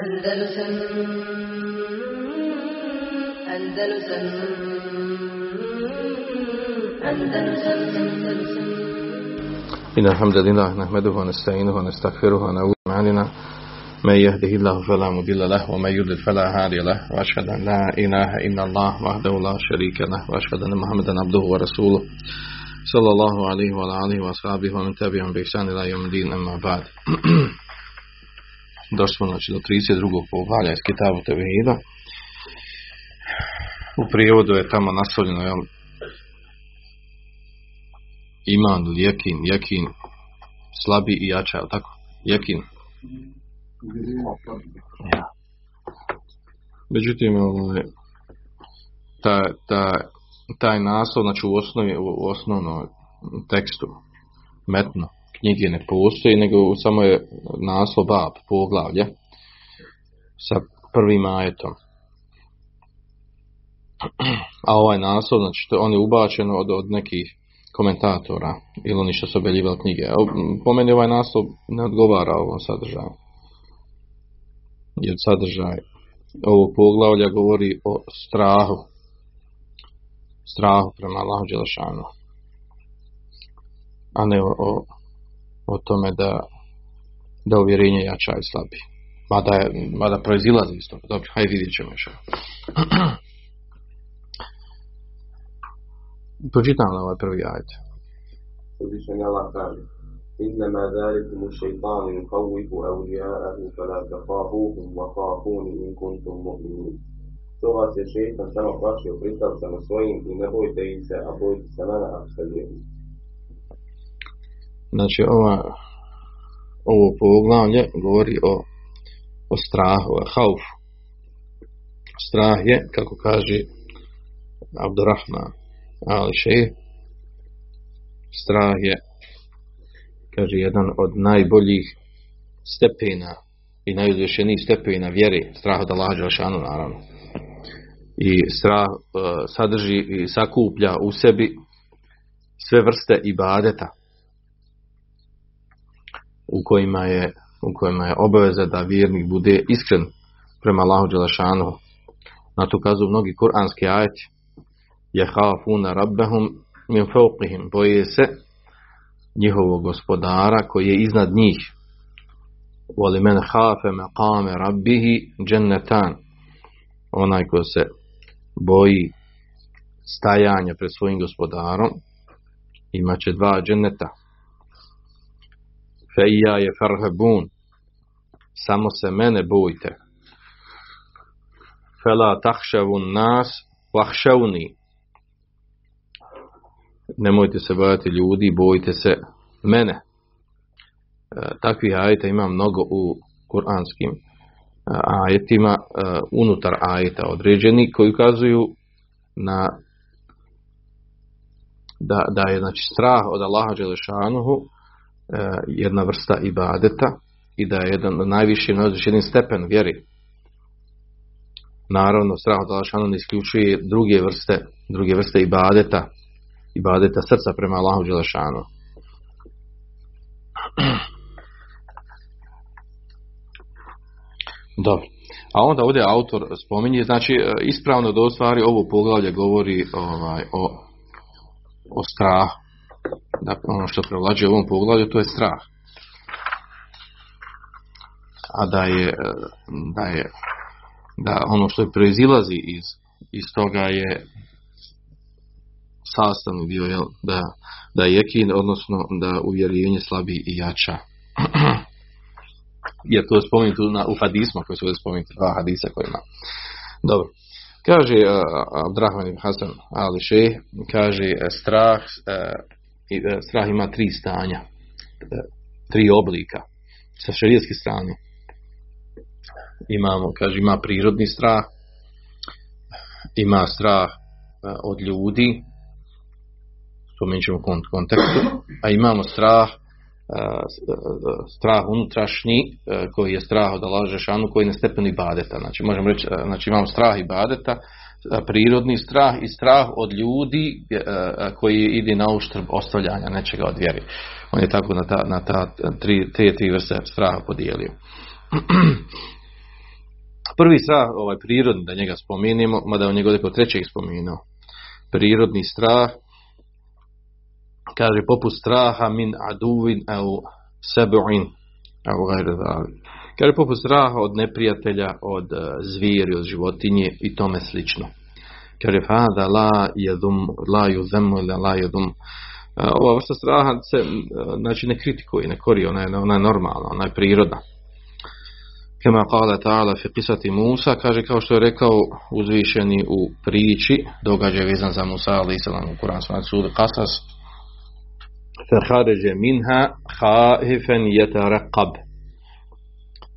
Andalusam Andalusam Andalusam Andalusam إن الحمد لله نحمده ونستعينه ونستغفره ونعوذ معنا من يهده الله فلا مضل له ومن يضلل فلا هادي له. وأشهد أن لا إله إلا الله وحده لا شريك له. وأشهد أن محمدا عبده ورسوله صلى الله عليه وعلى آله وأصحابه ومن تبعهم بإحسان إلى يوم الدين. أما بعد. Došli smo znači, do 32. poglavlja iz Kitabu Tevhida. U prijevodu je tamo naslovljeno jel, iman ili jekin, jekin, slabi i jača, je li tako? Jekin. Ja. Međutim, ovaj, ta, ta, taj naslov, znači u osnovi, u osnovnom tekstu, metno, knjige ne postoji, nego samo je naslov bab, poglavlje, sa prvim ajetom. A ovaj naslov, znači, to on je ubačen od, od nekih komentatora ili oni što su objeljivali knjige. Po meni ovaj naslov ne odgovara ovom sadržaju. Jer sadržaj ovog poglavlja govori o strahu. Strahu prema Allahu Đelešanu. A ne o, o, o tome da, da uvjerenje jača i slabi. Mada, je, mada proizilazi iz toga. Dobro, hajde vidjet ćemo još. Pročitam li ovaj prvi ajet? Uzvišen Allah kaže إنما ذلكم الشيطان يخوف أولياءه فلا تخافوهم وخافوني إن كنتم مؤمنين To vas je šeitan samo plašio pristavcama svojim i ne bojte ih se, a bojte se mene ako ste vjerni. Znači, ova, ovo poglavlje govori o, o strahu, o haufu. Strah je, kako kaže Abdurrahman ali šejh, strah je, kaže, jedan od najboljih stepena i najuzvišenijih stepena vjere, strah od Allaha Đelšanu, naravno. I strah uh, sadrži i sakuplja u sebi sve vrste ibadeta u kojima je, u kojima je obaveza da vjernik bude iskren prema Allahu Đelšanu. Na to kazu mnogi kuranski ajeti. Jehafuna rabbehum min fauqihim boje se njihovog gospodara koji je iznad njih. Voli men hafe maqame rabbihi džennetan onaj ko se boji stajanja pred svojim gospodarom imaće dva dženneta feja je farhabun. Samo se mene bojte. Fela tahšavun nas vahšavni. Nemojte se bojati ljudi, bojite se mene. E, takvih ajeta ima mnogo u kuranskim ajetima, e, unutar ajeta određeni, koji ukazuju na da, da je znači, strah od Allaha Đelešanuhu e, jedna vrsta ibadeta i da je jedan najviši jedan stepen vjeri. Naravno, strah od Allaha Đelešanuhu ne isključuje druge vrste, druge vrste ibadeta, ibadeta srca prema Allahu Đelešanu. Dobro. A onda ovdje autor spominje, znači ispravno da u stvari ovo poglavlje govori ovaj, o, o strahu. Da ono što prevlađuje u ovom poglavlju to je strah. A da je, da je da ono što proizilazi iz, iz toga je sastavni dio je da, da je jekin, odnosno da uvjerenje slabi i jača. Jer to je spomenuto u hadisma koji su ovdje spomenuti, dva hadisa koji ima. Dobro. Kaže uh, Abdrahman Hasan Ali Šeh, kaže uh, strah, uh, strah ima tri stanja, tri oblika. Sa šarijetske strane imamo, kaže, ima prirodni strah, ima strah od ljudi, spomenut ćemo kontekstu, a imamo strah, strah unutrašnji, koji je strah od Allaha koji je na stepenu ibadeta. Znači, možemo reći, znači imamo strah ibadeta, prirodni strah i strah od ljudi koji ide na uštrb ostavljanja nečega od vjeri. On je tako na ta, na ta tri, te tri vrste straha podijelio. Prvi strah, ovaj prirodni, da njega spominimo, mada on njegov neko trećeg spomenuo. Prirodni strah, kaže poput straha min aduvin au sebu'in au gajre Kaže poput straha od neprijatelja, od e, zvijeri, od životinje i tome slično. Kaže fada la jedum, la juzemu la jedum. E, ova vrsta straha se e, znači, ne kritikuje, ne kori, ona je, ona je normalna, ona je prirodna. Kema kala ta'ala fi pisati Musa, kaže kao što je rekao uzvišeni u priči, događaj vezan za Musa ali islam u Kuranskom sudu Kasas. Ferhaređe minha haifen jetaraqab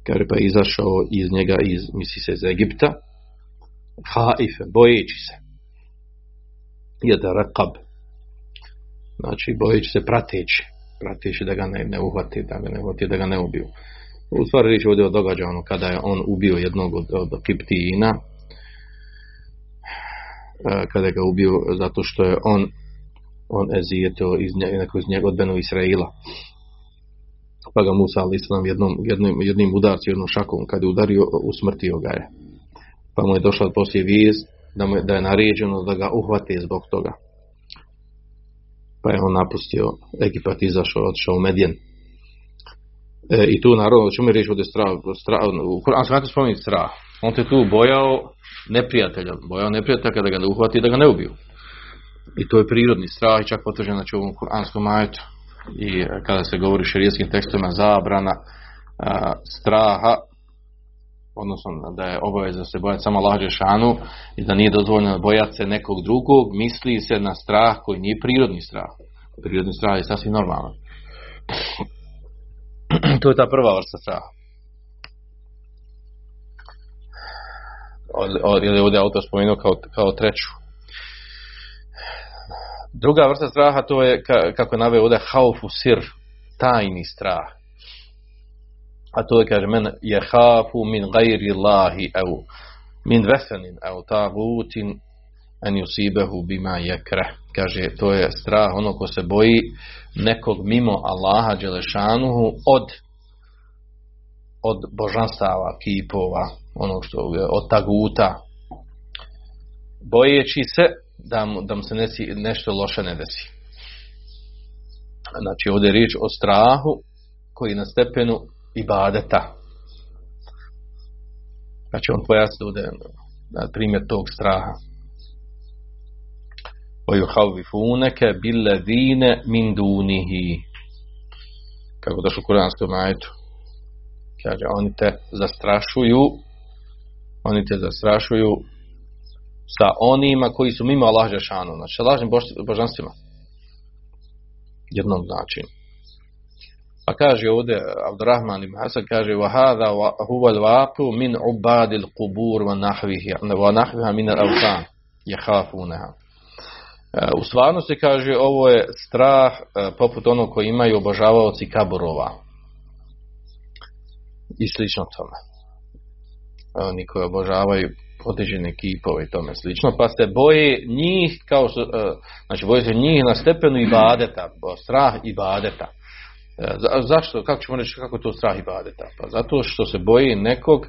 kaže pa izašao iz njega iz, misli se iz Egipta. Haife, bojeći se. Yatarakab znači bojeći se prateći. Prateći da ga ne, ne uhvati da ga ne uhvati, da ga ne ubiju. U stvari riječ ovdje o ono, kada je on ubio jednog od, od Kiptijina e, kada je ga ubio zato što je on on ezijetio iz, nje, iz njega od Benu Israila. Pa ga Musa ali islam jednom, jednim, jednim udarcem, jednom šakom, kad je udario, usmrtio ga je. Pa mu je došla poslije vijest da, mu da je naređeno da ga uhvate zbog toga. Pa je on napustio Egipat, izašao, otišao u Medjen. E, I tu naravno, je riječ ovdje strah, strah u Kur'an spomenuti strah. On te tu bojao neprijatelja, bojao neprijatelja kada ga ne uhvati da ga ne ubiju i to je prirodni strah i čak potvrđeno znači u ovom kuranskom majetu i kada se govori o šerijskim tekstovima zabrana a, straha odnosno da je obaveza se bojati samo Allah šanu i da nije dozvoljeno bojati se nekog drugog, misli se na strah koji nije prirodni strah. Prirodni strah je sasvim normalan. to je ta prva vrsta straha. Ili ovdje autor spomenuo kao, kao treću. Druga vrsta straha to je, kako je naveo ovdje, haufu sir, tajni strah. A to je, kaže, men je hafu min gajri Allahi, evo, min vesenin, evo, tagutin, en yusibehu bima yakra kaže to je strah ono ko se boji nekog mimo Allaha dželešanuhu od od božanstava kipova ono što od taguta bojeći se da mu, da mu se nesi, nešto loše ne desi. Znači ovdje je riječ o strahu koji je na stepenu ibadeta. Znači on pojasni ovdje na primjer tog straha. وَيُحَوِّفُونَكَ بِالَّذِينَ مِنْ دُونِهِ Kako došlo u kuranskom majetu. Kaže, oni te zastrašuju oni te zastrašuju sa onima koji su mimo Allah Žešanu, znači sa lažnim božanstvima. Jednom značinu. Pa kaže ovdje Abdurrahman ibn Hasan kaže wa hada huwa al-waqu min ubad al-qubur wa nahvihi wa nahviha min al-awtan. E, u stvarnosti kaže ovo je strah e, poput onog koji imaju obožavaoci kaburova. I slično tome. Oni koji obožavaju određene kipove i tome slično, pa se boje njih kao što, e, znači boje se njih na stepenu ibadeta, strah ibadeta. E, zašto, kako ćemo reći, kako je to strah ibadeta? Pa zato što se boji nekog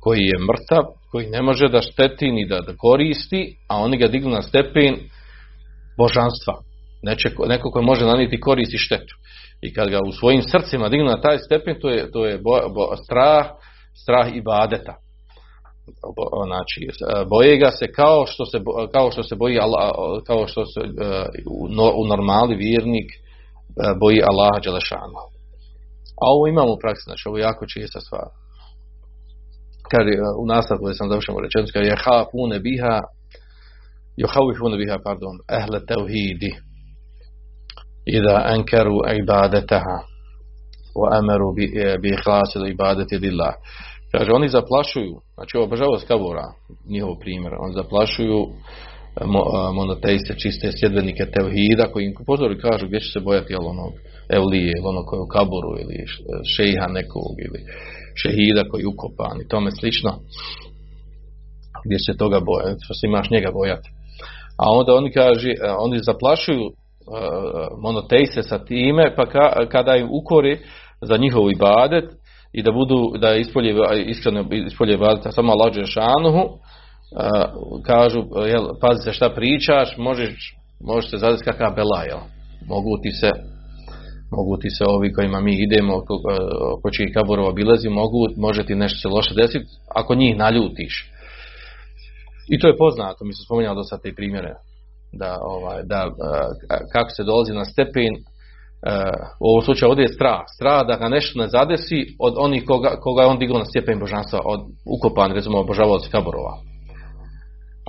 koji je mrtav, koji ne može da šteti ni da, da koristi, a oni ga dignu na stepen božanstva. Neče, neko koji može naniti koristi štetu. I kad ga u svojim srcima dignu na taj stepen, to je, to je bo, bo, strah, strah ibadeta znači boje ga se kao što se kao što se boji Allah, kao što se u normali vjernik boji Allaha dželešanu. A ovo imamo u praksi, znači ovo je jako čista stvar. Kad u nastavku sam završeno rečenicu, kad je hafune biha juhavifune biha, pardon, ehle tevhidi ida enkeru ibadetaha wa amaru bi, bi ihlasi ibadeti lillah Kaže, oni zaplašuju, znači ovo obožavaost kabura, njihov primjer, oni zaplašuju eh, eh, monoteiste, čiste sljedbenike tevhida koji im pozori kažu gdje će se bojati jel onog evlije, ili ono koji je u kaburu, ili šeha nekog, ili šehida koji je ukopan i tome slično. Gdje će toga bojati, što se imaš njega bojati. A onda oni kaže, eh, oni zaplašuju monoteiste sa time, pa ka, kada im ukori za njihov ibadet, i da budu, da ispolje, iskreno ispolje samo Allah Đešanuhu, kažu, jel, pazi se šta pričaš, možeš, možeš se zadeti kakav bela, jel? Mogu ti se mogu ti se ovi kojima mi idemo, oko, oko čijih kaborova obilazi, mogu, može ti nešto se loše desiti, ako njih naljutiš. I to je poznato, mi smo spominjali do sad te primjere, da, ovaj, da kako se dolazi na stepen, u ovom slučaju ovdje je strah. Strah da ga nešto ne zadesi od onih koga, koga je on digao na stepen božanstva, od ukopan, recimo, obožavaoci kaborova.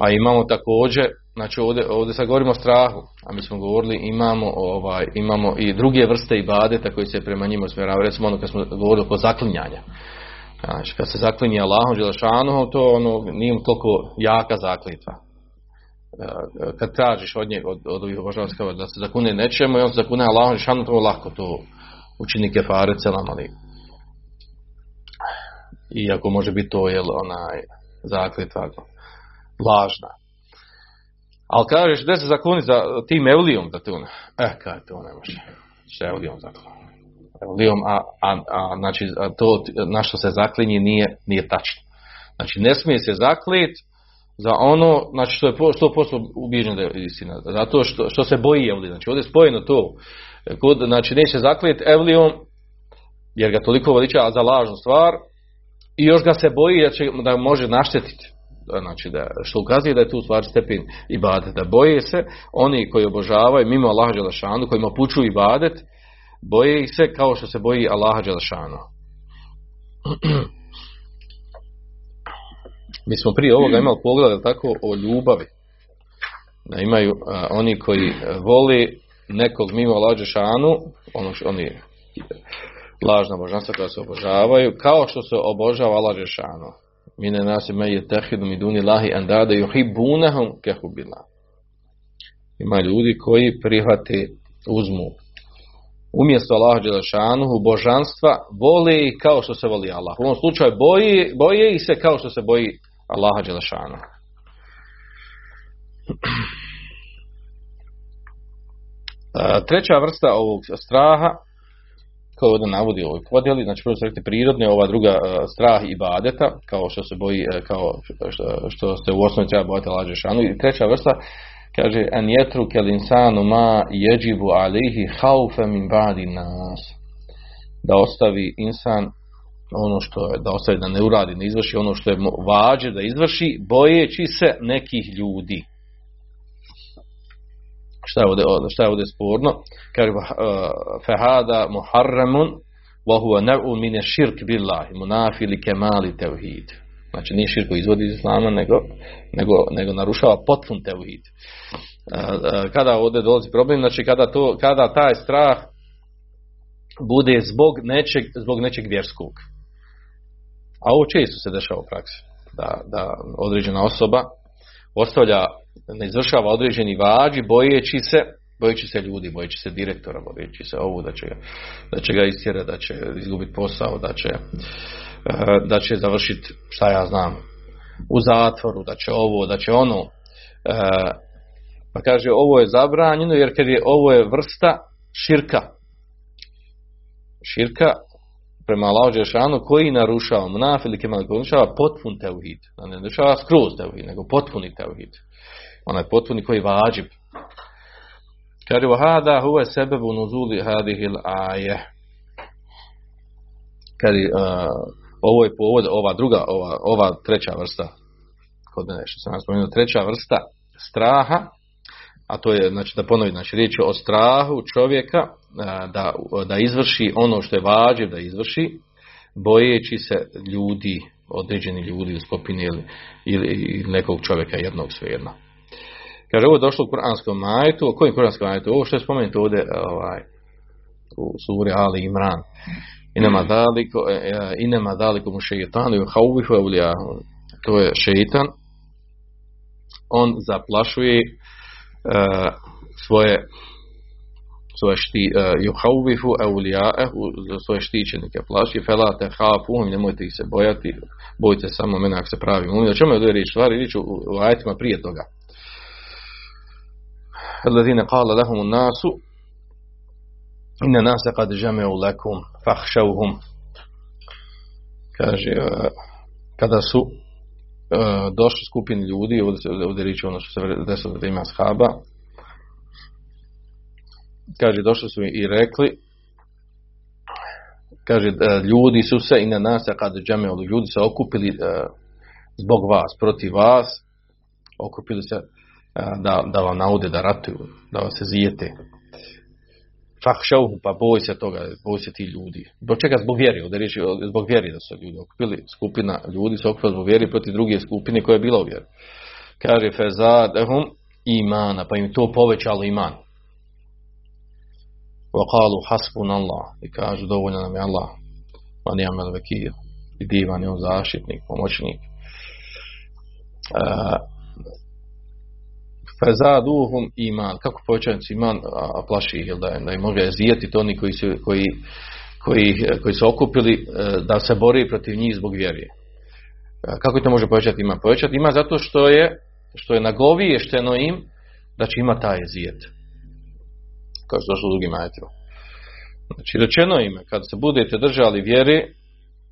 A imamo također, znači ovdje, ovdje sad govorimo o strahu, a mi smo govorili imamo ovaj, imamo i druge vrste ibadeta koji se prema njima smjeravaju, recimo ono kad smo govorili oko zaklinjanja. Znači kad se zaklinje Allahom Đelešanu, to ono nije toliko jaka zaklitva. E, kad tražiš od njega, od, od ovih obožavskava da se zakune nečemu i on se zakune Allahom Đelešanu, to lako to učini kefare celam, ali iako može biti to jel onaj zaklitva lažna. Ali kažeš da se zakuni za tim evlijom da tu eh kaj to ne može. Šta evlijom zakloni? Evlijom, a, a, a znači to na što se zaklinje nije, nije tačno. Znači ne smije se zaklit za ono, znači što je što posto ubijeđeno da je istina. Zato što, što se boji evli. Znači ovdje je spojeno to. Kod, znači neće zaklit evlijom jer ga toliko veliča za lažnu stvar i još ga se boji da, će, da može naštetiti znači da, što ukazuje da je tu u stvari stepen ibadet, da boje se oni koji obožavaju mimo Allaha Đelešanu, kojima pučuju ibadet, boje ih se kao što se boji Allaha Đelešanu. Mi smo prije ovoga imali pogled tako o ljubavi. Da imaju a, oni koji voli nekog mimo Allaha Đelešanu, ono što oni lažna božanstva koja se obožavaju, kao što se obožava Allah Đelešanu mine nasi me je tehidu mi duni lahi andada yuhibbunahum kehubillah. Ima ljudi koji prihvate, uzmu umjesto Allah Đelešanuhu božanstva, vole kao što se voli Allah. U ovom slučaju boji, boje se kao što se boji Allaha Đelešanuhu. Treća vrsta ovog straha koje ovdje navodi ovoj podjeli, znači prvo su prirodne, ova druga strah i badeta, kao što se boji, kao što, što ste u osnovi treba bojati lađe šanu. I treća vrsta, kaže, an jetru kel insanu ma jeđibu alihi haufe min badi nas. Da ostavi insan ono što je, da ostavi da ne uradi, ne izvrši ono što je vađe da izvrši, bojeći se nekih ljudi. Šta je ovdje, šta je ovdje sporno? Kaže uh, fahada muharramun wa huwa naw'un min ash-shirk billahi. Munafi li kemali tauhid znači nije širko izvodi iz islama nego, nego, nego narušava potpun tauhid uh, uh, kada ovdje dolazi problem znači kada, to, kada taj strah bude zbog nečeg, zbog nečeg vjerskog. A ovo često se dešava u praksi da, da određena osoba ostavlja ne izvršava određeni vađi, bojeći se, bojeći se ljudi, bojeći se direktora, bojeći se ovu, da će da će ga istjerati, da će izgubiti posao, da će, da će završiti, šta ja znam, u zatvoru, da će ovo, da će ono. Eh, pa kaže, ovo je zabranjeno, jer kad je ovo je vrsta širka. Širka prema Allahu Đešanu koji narušava mnaf ili kemal narušava potpun teuhid. Ne narušava skroz teuhid, nego potpuni teuhid onaj potpuni koji vađib. Kaže, wa hada huve sebebu nuzuli hadih il aje. Kaže, uh, ovo je povod, ova druga, ova, ova treća vrsta, kod nešto sam vam spomenuo, treća vrsta straha, a to je, znači da ponovim, znači riječ o strahu čovjeka da, da izvrši ono što je vađiv da izvrši, bojeći se ljudi, određeni ljudi u skupini ili, ili, nekog čovjeka jednog svejedno. Kaže, ovo je došlo u kuranskom majetu, o kojim kuranskom majetu? Ovo što je spomenuto ovdje ovaj, u suri Ali Imran. Inama daliku, e, e, inama dalikum šeitanu i hauvifu To je šeitan. On zaplašuje e, svoje svoje šti, uh, awliya'ahu svoje štićenike plaši, felate hafu, nemojte ih se bojati, bojte samo mene ako se pravi mumin. O čemu je riječ? Stvari riječ u, u ajetima prije toga. qala kala lahumu nasu, Inna nas kad žameu lakum fahšauhum. Kaže, e, kada su e, došli skupin ljudi, ovdje, ovdje riječi ono što se desilo da ima shaba, kaže, došli su i rekli, kaže, e, ljudi su se i na nas kad džameo, ljudi se okupili zbog vas, protiv vas, okupili se da, da vam naude da ratuju, da vas se zijete. Fahšav, pa boj se toga, boj se ti ljudi. Do čega zbog vjeri, da reći, zbog vjeri da su ljudi okupili, skupina ljudi se okupila zbog vjeri protiv druge skupine koja je bila u vjeri. Kaže Fezadahum imana, pa im to povećalo iman. Waqalu hasbun Allah, i kažu dovoljno nam je Allah, pa ni'mal vekir, i divan je on zaštitnik, pomoćnik. Uh, fezaduhum iman. Kako povećaju iman a, plaši ih da, da im to oni koji su, koji, koji, koji su okupili e, da se bori protiv njih zbog vjeri E, kako to može povećati iman? Povećati iman zato što je što je nagoviješteno im da će ima taj zijet kao što je došlo u drugim ajetima. Znači, rečeno im kad se budete držali vjere,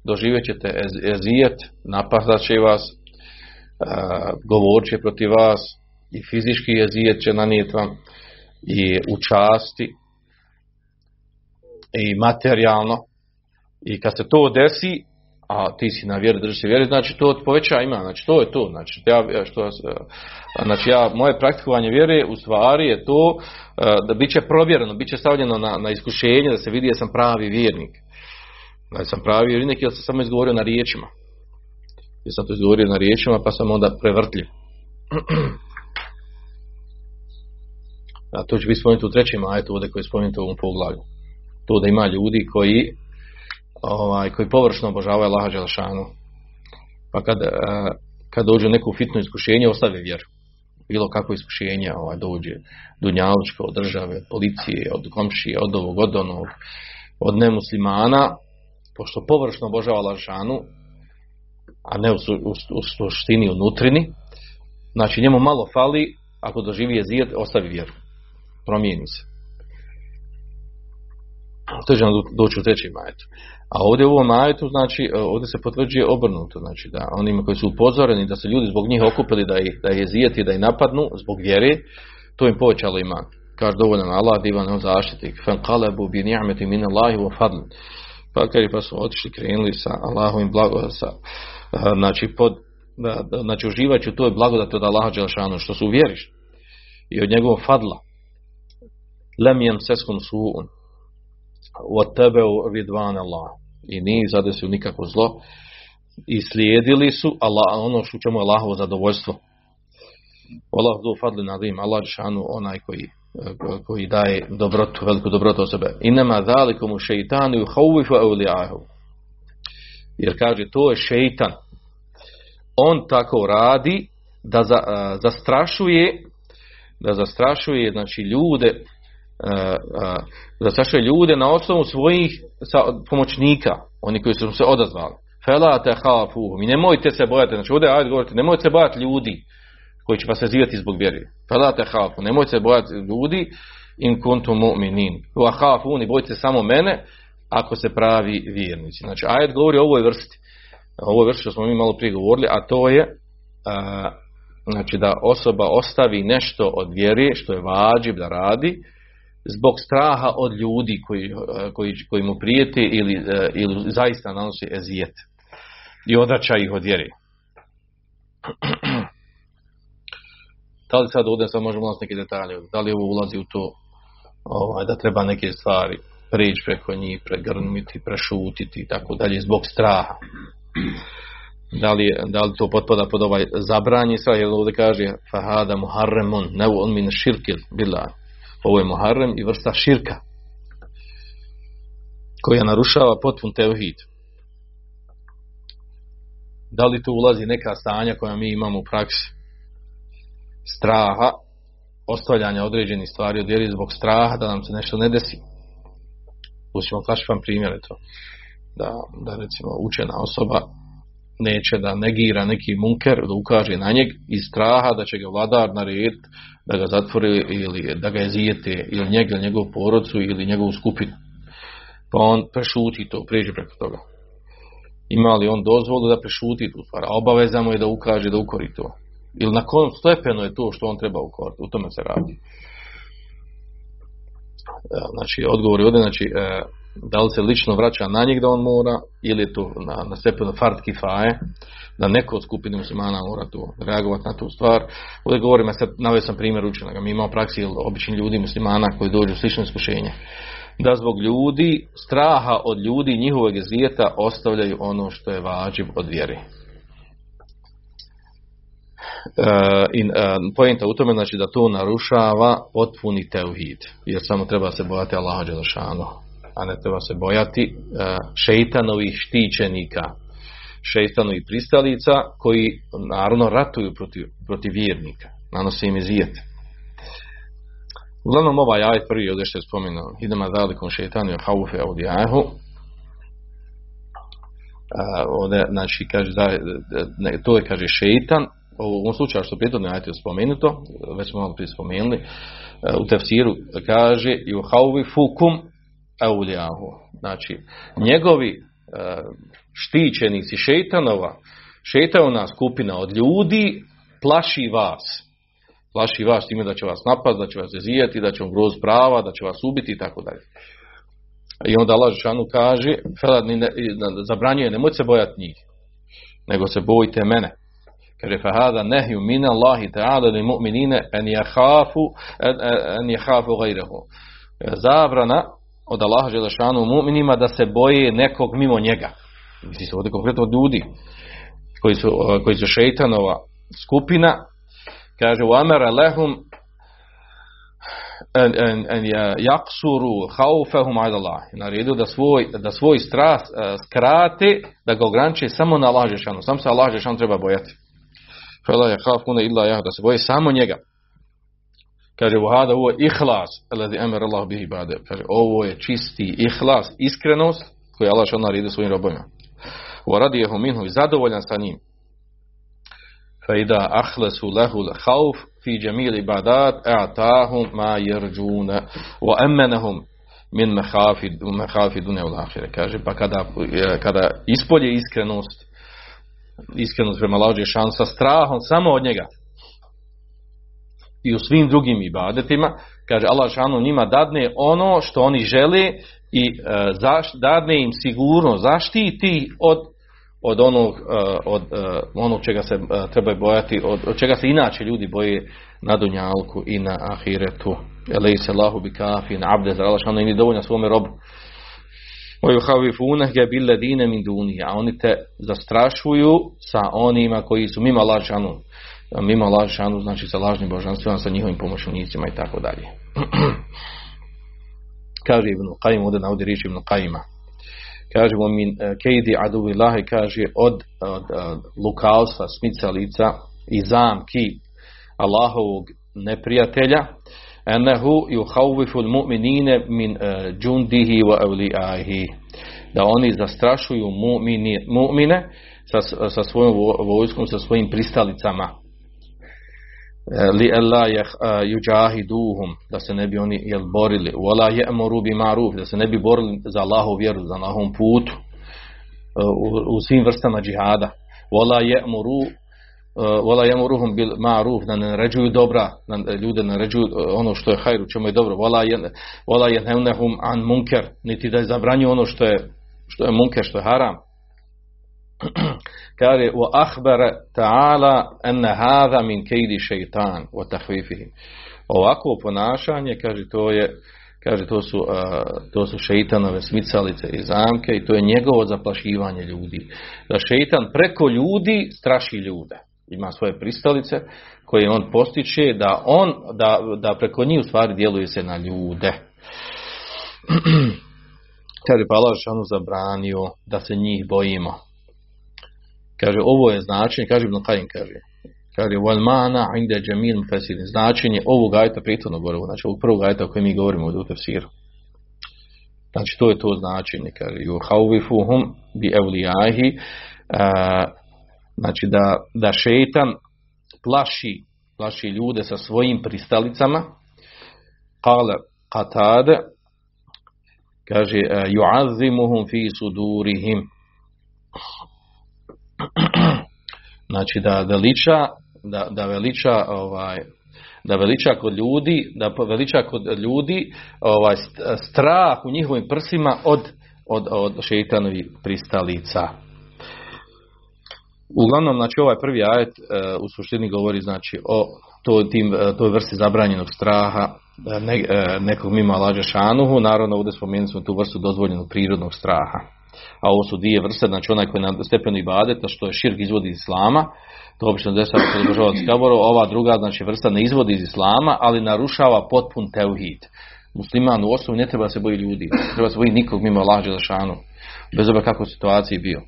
doživjet ćete ez- ezijet, napadat će vas, govorit će protiv vas, i fizički ezijet će nanijeti vam, i u časti, i materijalno, i kad se to desi, a ti si na vjeri, držiš se vjeri, znači to poveća ima, znači to je to, znači ja, što, znači ja, moje praktikovanje vjere u stvari je to e, da bit će provjereno, bit će stavljeno na, na iskušenje, da se vidi da sam pravi vjernik. Da sam pravi vjernik, jer sam samo izgovorio na riječima. Jer sam to izgovorio na riječima, pa sam onda prevrtljiv. A to će biti spomenuto u trećem ajetu, ovdje koji je spomenuto u ovom poglavlju. To da ima ljudi koji ovaj, koji površno obožavaju Allaha Đelešanu. Pa kad, eh, kad dođe u neku fitno iskušenje, ostave vjeru. Bilo kakvo iskušenje ovaj, dođe dunjalučko, od države, od policije, od komšije, od ovog, od onog, od nemuslimana, pošto površno obožava Allaha a ne u, u, u suštini, u nutrini, znači njemu malo fali, ako doživi jezijet, ostavi vjeru. Promijeni se. To će nam doći u trećem majetu. A ovdje u ovom majetu, znači, ovdje se potvrđuje obrnuto, znači da onima koji su upozoreni da se ljudi zbog njih okupili da ih, da je zijeti, da ih napadnu zbog vjere, to im povećalo iman. Kaže dovoljno na Allah, divan on zaštitik. Fan qalabu bi ni'meti min Allahi wa fadl. Pa kaže pa su otišli, krenuli sa Allahovim blago, sa, znači, pod, znači uživat ću toj blagodati od Allaha Đelšanu, što su uvjeriš. I od njegovog fadla. Lem jem seskum su'un od tebe ridvan Allah. I nije zadesio nikako zlo. I slijedili su Allah, ono što čemu je Allahovo zadovoljstvo. Allah du fadli nadim, Allah šanu onaj koji, koji daje dobrotu, veliku dobrotu od sebe. I nema zalikomu šeitanu hauvifu eulijahu. Jer kaže, to je šeitan. On tako radi da za, zastrašuje da zastrašuje znači ljude zastrašuje ljude na osnovu svojih pomoćnika, oni koji su se odazvali. Fela te hafu, mi nemojte se bojati, znači ovdje ajde nemojte se bojati ljudi koji će vas vezivati zbog vjeri. Fela te hafu, nemojte se bojati ljudi in kuntum mu'minin. Wa hafuni, bojite se samo mene ako se pravi vjernici. Znači ajet govori o ovoj vrsti. O ovoj vrsti što smo mi malo prije govorili, a to je a, znači da osoba ostavi nešto od vjere što je vađib da radi, zbog straha od ljudi koji, koji, koji mu prijete ili, ili zaista nanosi ezijet i odrača ih od vjere. Da li sad ovdje sad možemo nas neke detalje, da li ovo ulazi u to ovaj, da treba neke stvari prijeći preko njih, pregrnuti, prešutiti i tako dalje zbog straha. Da li, da li to potpada pod ovaj zabranje strah, jer ovdje kaže fahada muharremun, ne on min širkil bila ovo je Muharrem i vrsta širka koja narušava potpun teuhid. Da li tu ulazi neka stanja koja mi imamo u praksi? Straha, ostavljanja određenih stvari od vjeri zbog straha da nam se nešto ne desi. Pustimo klasičan primjer to. Da, da recimo učena osoba neće da negira neki munker, da ukaže na njeg iz straha da će ga vladar narediti da ga zatvori ili da ga ezijete ili njega, ili njegovu porodcu ili njegovu skupinu. Pa on prešuti to, prijeđe preko toga. Ima li on dozvolu da prešuti tu stvar? A obaveza mu je da ukaže da ukori to. Ili na kojem stepenu je to što on treba ukoriti? U tome se radi. Znači, odgovor je ovdje, znači, e, da li se lično vraća na njeg da on mora, ili je to na, na stepenu fard kifaje, da neko od skupine muslimana mora to reagovati na tu stvar. Ovdje govorim, ja sad naveo sam primjer učenika, mi imamo praksi obični ljudi muslimana koji dođu u slično iskušenje. Da zbog ljudi, straha od ljudi njihovog jezijeta ostavljaju ono što je vađiv od vjere. E, in, e, pojenta u tome znači da to narušava potpuni teuhid jer samo treba se bojati Allaha Đelešanu a ne treba se bojati e, šeitanovih štićenika šeitanovih pristalica koji naravno ratuju protiv, protiv vjernika nanose im izijet. Uglavnom ovaj ajet prvi ovdje što je spomenuo idema zalikom šeitanu haufe audijahu ovdje znači kaže da, ne, to je kaže šeitan. U ovom slučaju što prijetodno je spomenuto, već smo malo prije spomenuli, e, u tefsiru kaže i u hauvi fukum eulijahu. Znači, njegovi e, štićenici šeitanova, šeitanova skupina od ljudi plaši vas. Plaši vas time da će vas napast, da će vas zezijati, da će vam groz prava, da će vas ubiti i tako dalje. I onda Allah Žešanu kaže, zabranjuje, nemojte se bojati njih, nego se bojite mene. Kaže fahada nehju min Allahi ta'ala li mu'minine en jahafu en jahafu. Zabrana od Allaha Želešanu mu'minima da se boje nekog mimo njega. Misli se ovdje konkretno ljudi koji su, koji su šeitanova skupina. Kaže u amara lehum jaksuru haufehum ad Allah. Naredio da svoj, da svoj stras skrate, da ga ograniče samo na Allah Želešanu. Sam se Allah Želešanu treba bojati. Fela je hafuna illa da se boje samo njega. Kaže, vahada ovo je ihlas, alladhi emir Allah bihi bade. Kaže, ovo je čisti ihlas, iskrenost, koju Allah šal naredi svojim robovima. Wa radijehu minhu i zadovoljan sa njim. Fa ida ahlesu lehu hauf fi džemil ibadat, a'tahum ma jerđuna, wa emmenahum min mehafi dune u lahire. Kaže, pa kada, kada ispolje iskrenost, iskrenost prema lađe šan sa strahom samo od njega i u svim drugim ibadetima, kaže Allah šanu njima dadne ono što oni žele i e, zaš, dadne im sigurno zaštiti od, od, onog, e, od e, onog čega se e, trebaju bojati, od, od, čega se inače ljudi boje na dunjalku i na ahiretu. Elej se lahu bi kafin, abde za Allah šanu im je dovoljna svome robu. min a oni te zastrašuju sa onima koji su mimo Allah šanu. Mimo lažanu znači sa lažnim božanstvima, sa njihovim pomoćnicima i tako dalje. kaže Ibn Qajim, ovdje navodi riječ Ibn Qajima. Kaže mu min kejdi aduvi lahi, kaže od, od, od lukavstva, smicalica i zamki Allahovog neprijatelja, enehu yuhawwifu al-mu'minina min jundihi wa awliyaihi da oni zastrašuju mu'mine sa, sa svojom vojskom, sa svojim pristalicama li alla yujahiduhum da se ne bi oni jel borili. Wala ya'muru bi ma'ruf da se ne bi borili za Allahovu vjeru za Allahovom putu u, u svim vrstama džihada. Wala ya'muru wala yamuruhum bil ma'ruf da ne naređuju dobra da ljude naređuju ono što je hajru čemu je dobro. Wala wala yanhunhum an munkar niti da zabranju ono što je što je munker što je haram kaže wa akhbara ta'ala anna hadha min kaydi shaytan wa tahwifihi ovako ponašanje kaže to je kaže to su, uh, to su šeitanove smicalice i zamke i to je njegovo zaplašivanje ljudi. Da šeitan preko ljudi straši ljude. Ima svoje pristalice koje on postiče da on da, da preko njih u stvari djeluje se na ljude. Kaže pa zabranio da se njih bojimo kaže ovo je značenje kaže Ibn Qajim kaže. Kaže wal mana inda jamil mufassir značenje ovog ajeta prethodno govorio znači ovog prvog ajeta o kojem mi govorimo u tefsiru. Znači to je to značenje kaže. Yuhawifuhum bi awliyahi znači da, da šetan plaši, plaši ljude sa svojim pristalicama. Kale katade kaže ju'azzimuhum fi sudurihim znači da veliča da, da veliča ovaj da veliča kod ljudi da veliča kod ljudi ovaj strah u njihovim prsima od od, od šeitanovih pristalica. Uglavnom, znači ovaj prvi ajet e, u suštini govori znači o to, tim, e, toj vrsti zabranjenog straha e, ne, nekog mimo lađe šanuhu, naravno ovdje spomenuli smo tu vrstu dozvoljenog prirodnog straha. A ovo su dvije vrste, znači onaj koji je na stepenu ibadeta, što je širk izvodi iz islama, to obično desava kod ova druga znači vrsta ne izvodi iz islama, ali narušava potpun teuhid. Musliman u osnovu ne treba se boji ljudi, ne treba se boji nikog mimo Allah Đelešanu, bez obzira kako situaciji bio.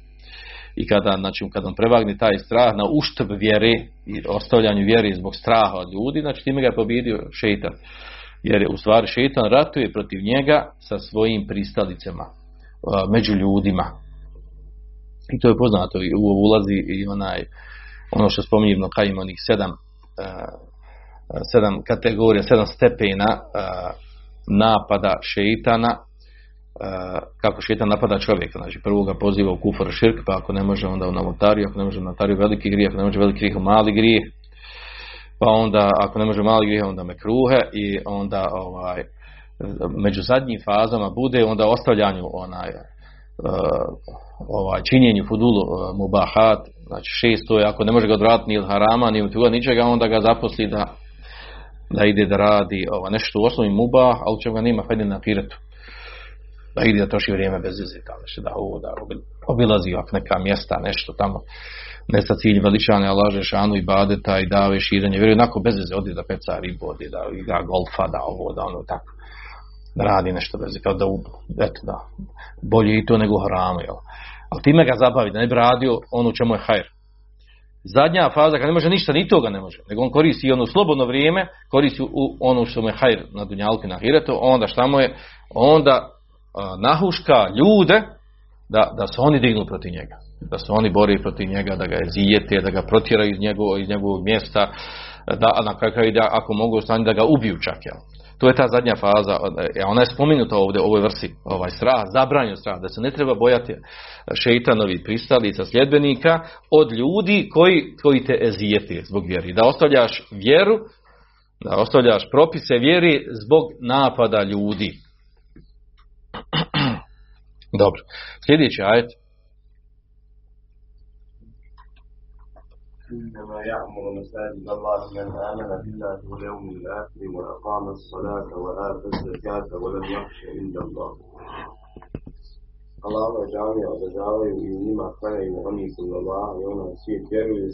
I kada, znači, kada on prevagne taj strah na uštrb vjere i ostavljanju vjere zbog straha od ljudi, znači time ga je pobjedio šeitan. Jer u stvari šeitan ratuje protiv njega sa svojim pristalicama među ljudima. I to je poznato i u ulazi i onaj ono što spominje Ibn Kajim, onih sedam, sedam kategorija, sedam stepena napada šeitana kako šeitan napada čovjeka. Znači prvo ga poziva u kufar širk, pa ako ne može onda u novotariju, ako ne može u novotariju veliki grijeh, ako ne može veliki grijeh mali grijeh, pa onda ako ne može mali grijeh onda me kruhe i onda ovaj među zadnjim fazama bude onda ostavljanju onaj ovaj činjenju fudulu mubahat, znači šesto je ako ne može ga odvratiti ni od harama, ni od ničega, onda ga zaposli da da ide da radi ova, nešto u osnovi muba, ali ga nema hajde na kiretu. Da ide da troši vrijeme bez vizita, da ovo da obilazi ovak neka mjesta, nešto tamo. Ne sa cilj veličanja laže šanu i badeta i dave širenje. Vjerujem, onako bez veze odi da peca ribu, odi da igra golfa, da ovo, da ono tako. Da radi nešto bez kao da, eto, da, bolje i to nego hramu, jel. Ali time ga zabavi, da ne bi radio ono čemu je hajr zadnja faza kad ne može ništa, ni toga ne može, nego on koristi ono slobodno vrijeme, koristi u ono što mu je hajr na dunjalku na hiretu, onda šta mu je, onda nahuška ljude da, da se oni dignu protiv njega. Da se oni bori protiv njega, da ga je zijete, da ga protjeraju iz njegovog, iz njegovog mjesta, da na kraju da ako mogu stanje da ga ubiju čak. Jel? To je ta zadnja faza, ona je spomenuta ovdje u ovoj vrsti, ovaj strah, zabranjen strah, da se ne treba bojati šeitanovi pristalica sljedbenika od ljudi koji, koji te ezijeti zbog vjeri. Da ostavljaš vjeru, da ostavljaš propise vjeri zbog napada ljudi. Dobro. Sljedeći ajet. إنما يعمر مساجد الله من آمن بالله واليوم الآخر وأقام الصلاة وآتى الزكاة ولم يخش إلا الله Allahove džamije održavaju i u njima klanjaju oni koji Allah i ona svijet vjeruju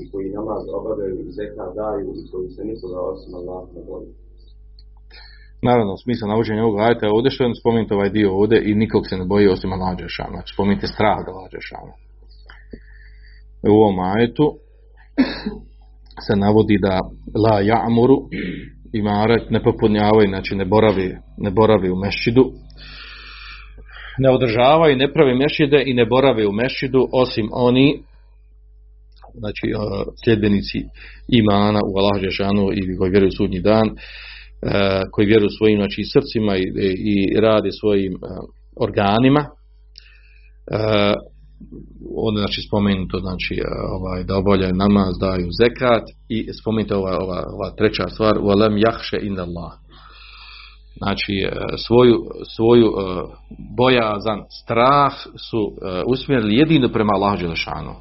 i koji namaz obavljaju i zeka daju i koji se nikoga osim Allah ne boju. Naravno, smisla navođenja ovog ajta je ovdje što je spomenuti ovaj dio ovdje i nikog se ne boji osim Allah Đešana. Znači, spomenite strah da Allah Đešana. U ovom ajetu se navodi da la ja'muru imaret ne popunjavaju, znači ne boravi, ne boravi u mešćidu, ne održavaju, ne pravi mešide i ne borave u mešidu osim oni znači sljedbenici imana u Allah Žešanu i koji vjeruju sudnji dan koji vjeruju svojim znači, srcima i, i rade svojim organima ovdje znači spomenuto znači ovaj da obavljaju namaz, daju zekat i spomenuto ova, ova, ova treća stvar u alem jahše inda Allah znači e, svoju, svoju e, bojazan, strah su e, usmjerili jedino prema Allah Želešanu.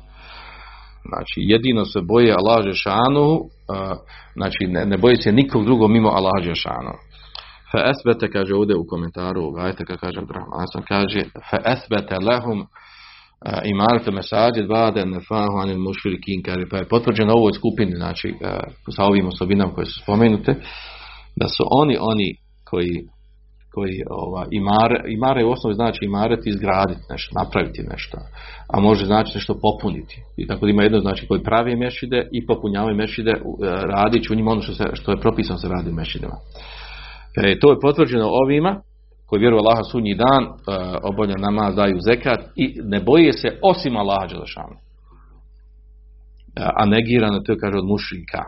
Znači, jedino se boje Allah Želešanu, znači ne, ne boje se nikog drugog mimo Allah Želešanu. Fa esbete, kaže ovdje u komentaru, gajte kaže Abdurrahman, kaže, fa esbete lehum imarate mesađe bade nefahu anil mušrikin, kaže, pa je potvrđeno ovoj skupini, znači, sa ovim osobinama koje su spomenute, da su oni, oni koji, koji ova, imare, imare u osnovi znači imareti izgraditi nešto, napraviti nešto, a može znači nešto popuniti. I tako da ima jedno znači koji pravi mešide i popunjavaju mešide e, radići u njima ono što, se, što je propisano se radi mešidima. E, to je potvrđeno ovima koji vjeruju Allaha sunji dan, e, obolja namaz, daju zekat i ne boje se osim Allaha Đelešanu. E, a negirano to kaže od mušrika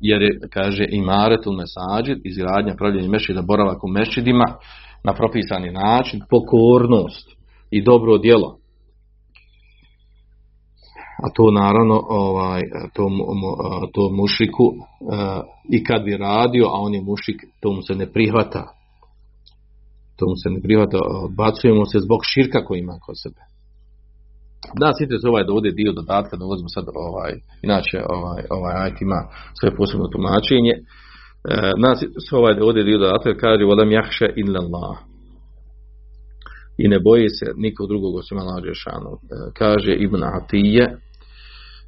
jer je, kaže, imaretul mesađid, izgradnja, pravljenje mešida, boravak u mešidima, na propisani način, pokornost i dobro djelo. a to naravno ovaj, to, to mušiku i kad bi radio, a on je mušik, to mu se ne prihvata. To mu se ne prihvata, odbacujemo se zbog širka koji ima kod sebe. Da, se ovaj da ovdje dio dodatka, da ulazimo sad ovaj, inače ovaj, ovaj ajt ima svoje posebno tumačenje. E, nas se ovaj da ovdje dio dodatka kaže vodam jahše illa Allah. I ne boji se nikog drugog osim Allah. E, kaže Ibn Atije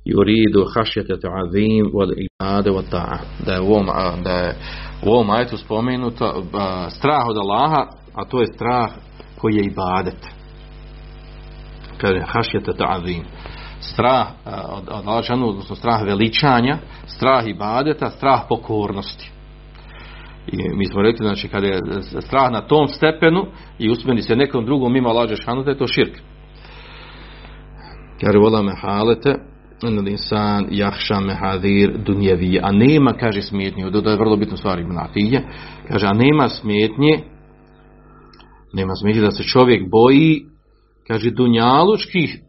yuridu hašjete ta'zim wal ibade wa ta'a. Da je u ovom, da je u ovom ajtu spomenuto strah od Allaha, a to je strah koji je ibadet. Kaže hašjete ta'zim strah od, od odnosno strah veličanja strah ibadeta, strah pokornosti. I mi smo rekli znači kada je strah na tom stepenu i usmeni se nekom drugom mimo lađe šanu da je to širk. Kaže vola me halete insan jahša mehadir dunjevi a nema kaže smetnje to je vrlo bitno stvar ima kaže a nema smetnje nema smetnje da se čovjek boji kaže dunjalučkih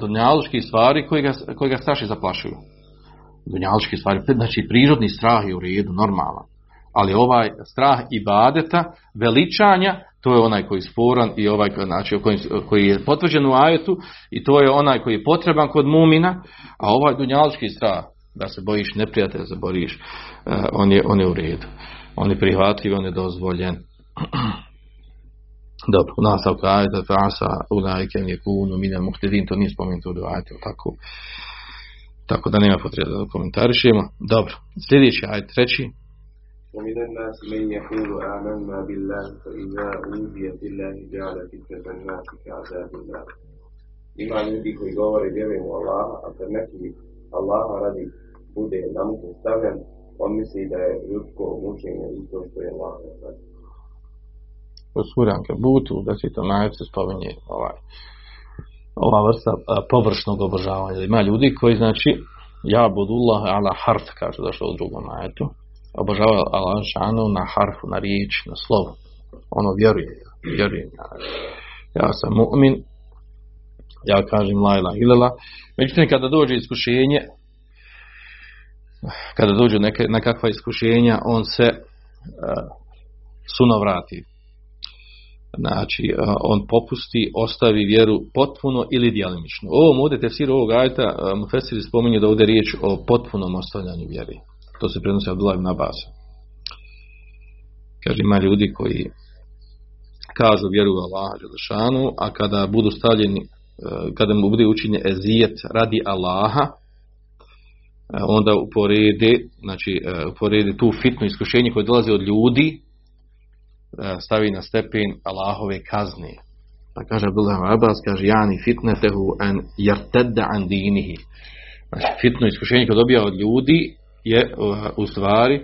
dunjalučkih stvari koji ga, koji ga straši zaplašuju. Dunjalučkih stvari, znači prirodni strah je u redu, normalan. Ali ovaj strah i badeta, veličanja, to je onaj koji je sporan i ovaj znači, koji, je potvrđen u ajetu i to je onaj koji je potreban kod mumina, a ovaj dunjalučki strah, da se bojiš neprijatelja, se boriš, on je, on je u redu. On je prihvatljiv, on je dozvoljen. Dobro, u nastavku ajeta fasa ulajke je kunu mine muhtedin, to nije spomenuto u ajete, tako. Tako da nema potrebe da komentarišemo. Dobro, sljedeći ajet, treći. ومن الناس من يقول آمنا بالله فإذا أوذي في الله جعل فتنة الناس كعذاب النار Ima ljudi koji govore vjerujemo Allah, a kad neki Allah radi bude namuku stavljen, on misli da je ljudsko mučenje isto što je Allah radi u suri butu da se to najviše spominje ovaj, ova vrsta površnog obožavanja. Ima ljudi koji znači ja budullah ala harf, kaže došlo u drugom najetu. Obožava Allah šanu na harfu, na riječ, na slovo. Ono vjeruje, vjeruje. Ja sam mu'min, ja kažem la ilaha illallah. Međutim, kada dođe iskušenje, kada dođe neke, nekakva iskušenja, on se uh, sunovrati znači on popusti, ostavi vjeru potpuno ili djelimično. U ovom ovdje tefsir ovog ajta Mufesiri spominje da ovdje riječ o potpunom ostavljanju vjeri. To se prenosi Abdullah ibn Abbas. Kaže ima ljudi koji kažu vjeru u Allaha Đelešanu, a kada budu stavljeni kada mu bude učinjen ezijet radi Allaha, onda uporedi, znači uporedi tu fitno iskušenje koje dolazi od ljudi, E, stavi na stepen Allahove kazne. Pa kaže Abdullah Abbas, kaže Jani fitnetehu an jartedda an dinihi. Znači, fitno iskušenje koje dobija od ljudi je e, u stvari e,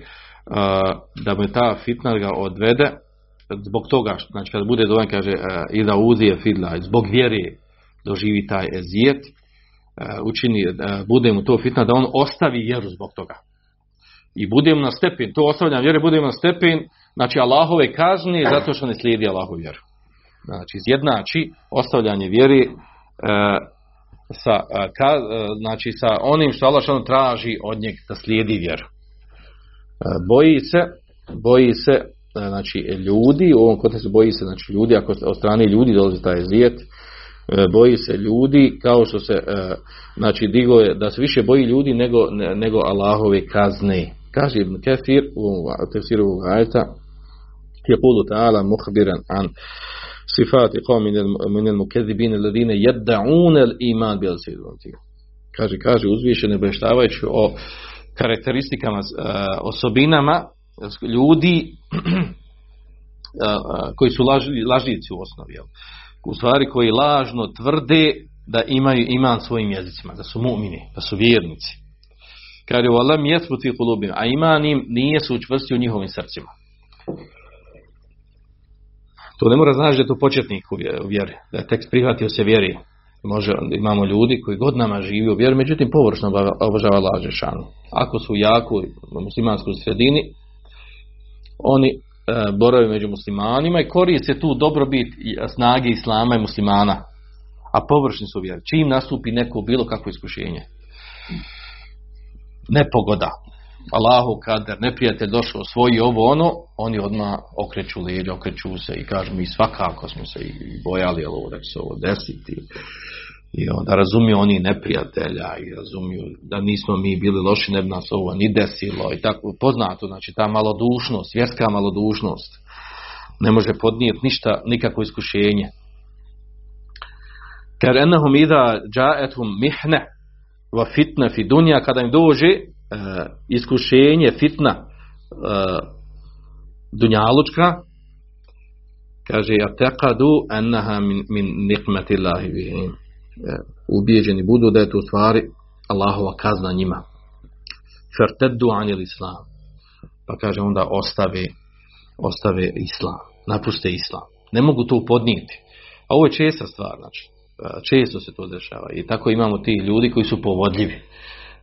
da mu ta fitna ga odvede zbog toga, znači kada bude dovoljno kaže i da uzije fidla, zbog vjere doživi taj ezijet, učini, bude mu to fitna da on ostavi vjeru zbog toga. I budemo na stepen, to ostavljam vjere, budemo na stepen znači Allahove kazne zato što ne slijedi Allahovu vjeru. Znači izjednači ostavljanje vjeri e, sa, e, e, znači sa onim što Allah traži od njeg da slijedi vjeru. boji se, boji se znači ljudi, u ovom kontekstu boji se znači ljudi, ako od strane ljudi dolazi taj zijet, boji se ljudi kao što se znači digo je da se više boji ljudi nego, nego Allahove kazne. Kaže Ibn Kefir u tefsiru ajeta يقول تعالى مخبرا عن صفات قوم من المكذبين الذين يدعون الإيمان بألسنتهم kaže, kaže uzvišene obještavajući o karakteristikama, osobinama ljudi koji su lažnici u osnovi. U stvari koji lažno tvrde da imaju iman svojim jezicima, da su mu'mini, da su vjernici. Kaže, a iman im nije se učvrstio u njihovim srcima. To ne mora znači da je to početnik u vjeri, da je tekst prihvatio se vjeri. Može, imamo ljudi koji godinama živi u vjeri, međutim površno obožava laže šanu. Ako su jako u muslimanskoj sredini, oni e, borave među muslimanima i koriste tu dobrobit snage islama i muslimana. a površni su vjeri. Čim nastupi neko bilo kakvo iskušenje, nepogoda, Allahu kader, neprijatelj došao svoji ovo ono, oni odmah okreću leđa, okreću se i kažu mi svakako smo se i bojali ovo da će se ovo desiti. I onda razumiju oni neprijatelja i razumiju da nismo mi bili loši, ne bi nas ovo ni desilo i tako poznato, znači ta malodušnost, vjerska malodušnost ne može podnijeti ništa, nikakvo iskušenje. Ker enahum ida džaetum mihne va fitne fi dunja, kada im dođe e, iskušenje, fitna e, dunjalučka, kaže ja tekadu ennaha min, min bihim. E, ubijeđeni budu da je to u stvari Allahova kazna njima. Ferteddu anil islam. Pa kaže onda ostave, ostave islam. Napuste islam. Ne mogu to podnijeti. A ovo je česta stvar, znači. Često se to dešava. I tako imamo ti ljudi koji su povodljivi.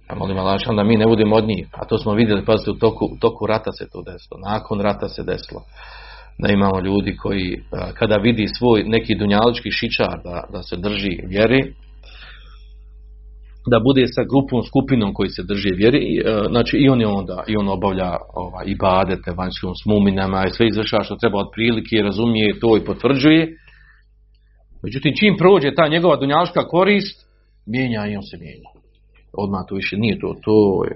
Ja molim Allah, onda mi ne budemo od njih. A to smo vidjeli, pazite, u toku, u toku rata se to desilo. Nakon rata se desilo. Da imamo ljudi koji, kada vidi svoj neki dunjalički šičar da, da se drži vjeri, da bude sa grupom, skupinom koji se drži vjeri, znači i on je onda, i on obavlja ovaj, i badete vanjskom s muminama i sve izvršava što treba od prilike, razumije to i potvrđuje, Međutim, čim prođe ta njegova dunjaška korist, mijenja i on se mijenja. Odmah to više nije to, to je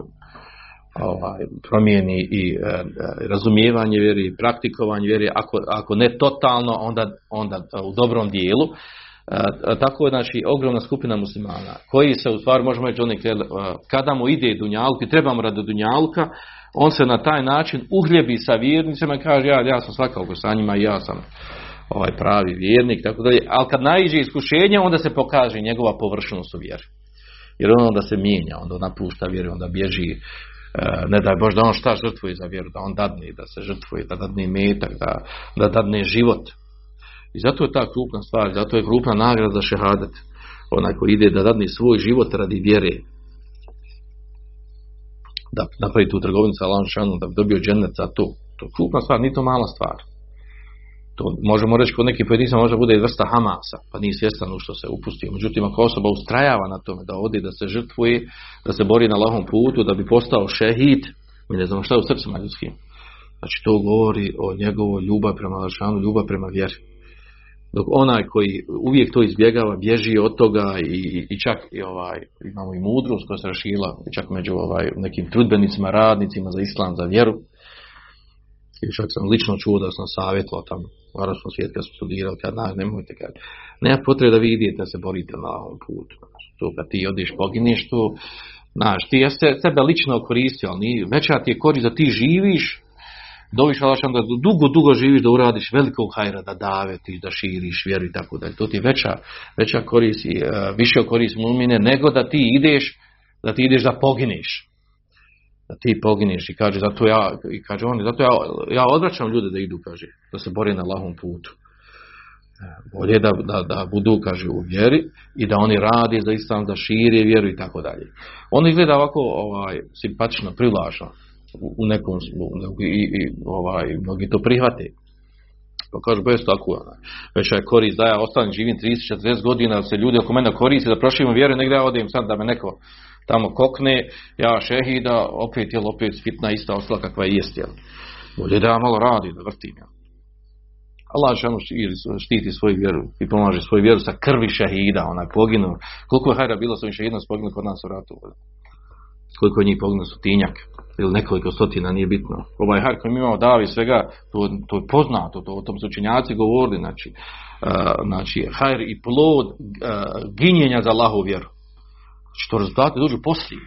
ovaj, promijeni i e, razumijevanje vjeri, i praktikovanje vjeri, ako, ako ne totalno, onda, onda u dobrom dijelu. E, tako je znači ogromna skupina muslimana koji se u stvari možemo reći oni kada mu ide dunjalka i trebamo radi dunjalka on se na taj način uhljebi sa vjernicima i kaže ja, ja sam svakako sa njima i ja sam ovaj pravi vjernik, tako dalje. Ali kad naiđe iskušenje, onda se pokaže njegova površnost u vjeri. Jer on onda se mijenja, onda napušta vjeru, onda bježi, e, ne daj Bož da on šta žrtvuje za vjeru, da on dadne, da se žrtvuje, da dadne metak, da, da dadne život. I zato je ta krupna stvar, zato je krupna nagrada za šehadet. Onaj koji ide da dadne svoj život radi vjere, da napravi tu trgovinu sa da bi dobio džennet za to. To je krupna stvar, nije to mala stvar. To možemo reći kod nekih pojedinca možda bude i vrsta Hamasa, pa nije svjestan u što se upustio. Međutim, ako osoba ustrajava na tome da odi, da se žrtvuje, da se bori na lahom putu, da bi postao šehid, mi ne znamo šta je u srcima ljudskim. Znači to govori o njegovoj ljubav prema Lašanu, ljubav prema vjeri. Dok onaj koji uvijek to izbjegava, bježi od toga i, i čak i ovaj, imamo i mudrost koja se rašila čak među ovaj, nekim trudbenicima, radnicima za islam, za vjeru. I čak sam lično čuo da sam savjetovao tamo u arabskom svijetu kad smo studirali, kad na, nemojte kad, nema potrebe da vi idete da se borite na ovom putu. To kad ti odiš, pogineš to, znaš, ti ja se sebe lično koristio, ali veća ti je korist da ti živiš, doviš da dugo, dugo živiš da uradiš velikog hajra, da davetiš, da širiš vjeru i tako dalje. To ti je veća, veća korist uh, više korist mumine nego da ti ideš, da ti ideš da pogineš da ti pogineš i kaže zato ja i kaže on zato ja, ja odvraćam ljude da idu kaže da se bore na lahom putu. E, bolje da, da, da budu kaže u vjeri i da oni radi za islam da šire vjeru i tako dalje. On izgleda ovako ovaj simpatično privlačno u, nekom i, i ovaj mnogi to prihvate pa kaže bez tako već je korist da ja ostanem živim 30-40 godina da se ljudi oko mene koriste da proširimo vjeru negdje ja odem sad da me neko tamo kokne, ja šehida, opet je opet fitna ista ostala kakva je jest, jel. Bolje da ja malo radi, da vrtim, jel. Allah šanu štiti svoju vjeru i pomaže svoju vjeru sa krvi šehida, onaj poginu. Koliko je hajda bilo s ovim šehidom poginu kod nas u ratu? Koliko je njih poginu su tinjak? Ili nekoliko stotina, nije bitno. Ovaj hajr koji mi imamo davi svega, to, to je poznato, to, o tom su učenjaci govorili, znači, uh, znači hajr i plod uh, ginjenja za Allahu vjeru što rezultati dođu poslije.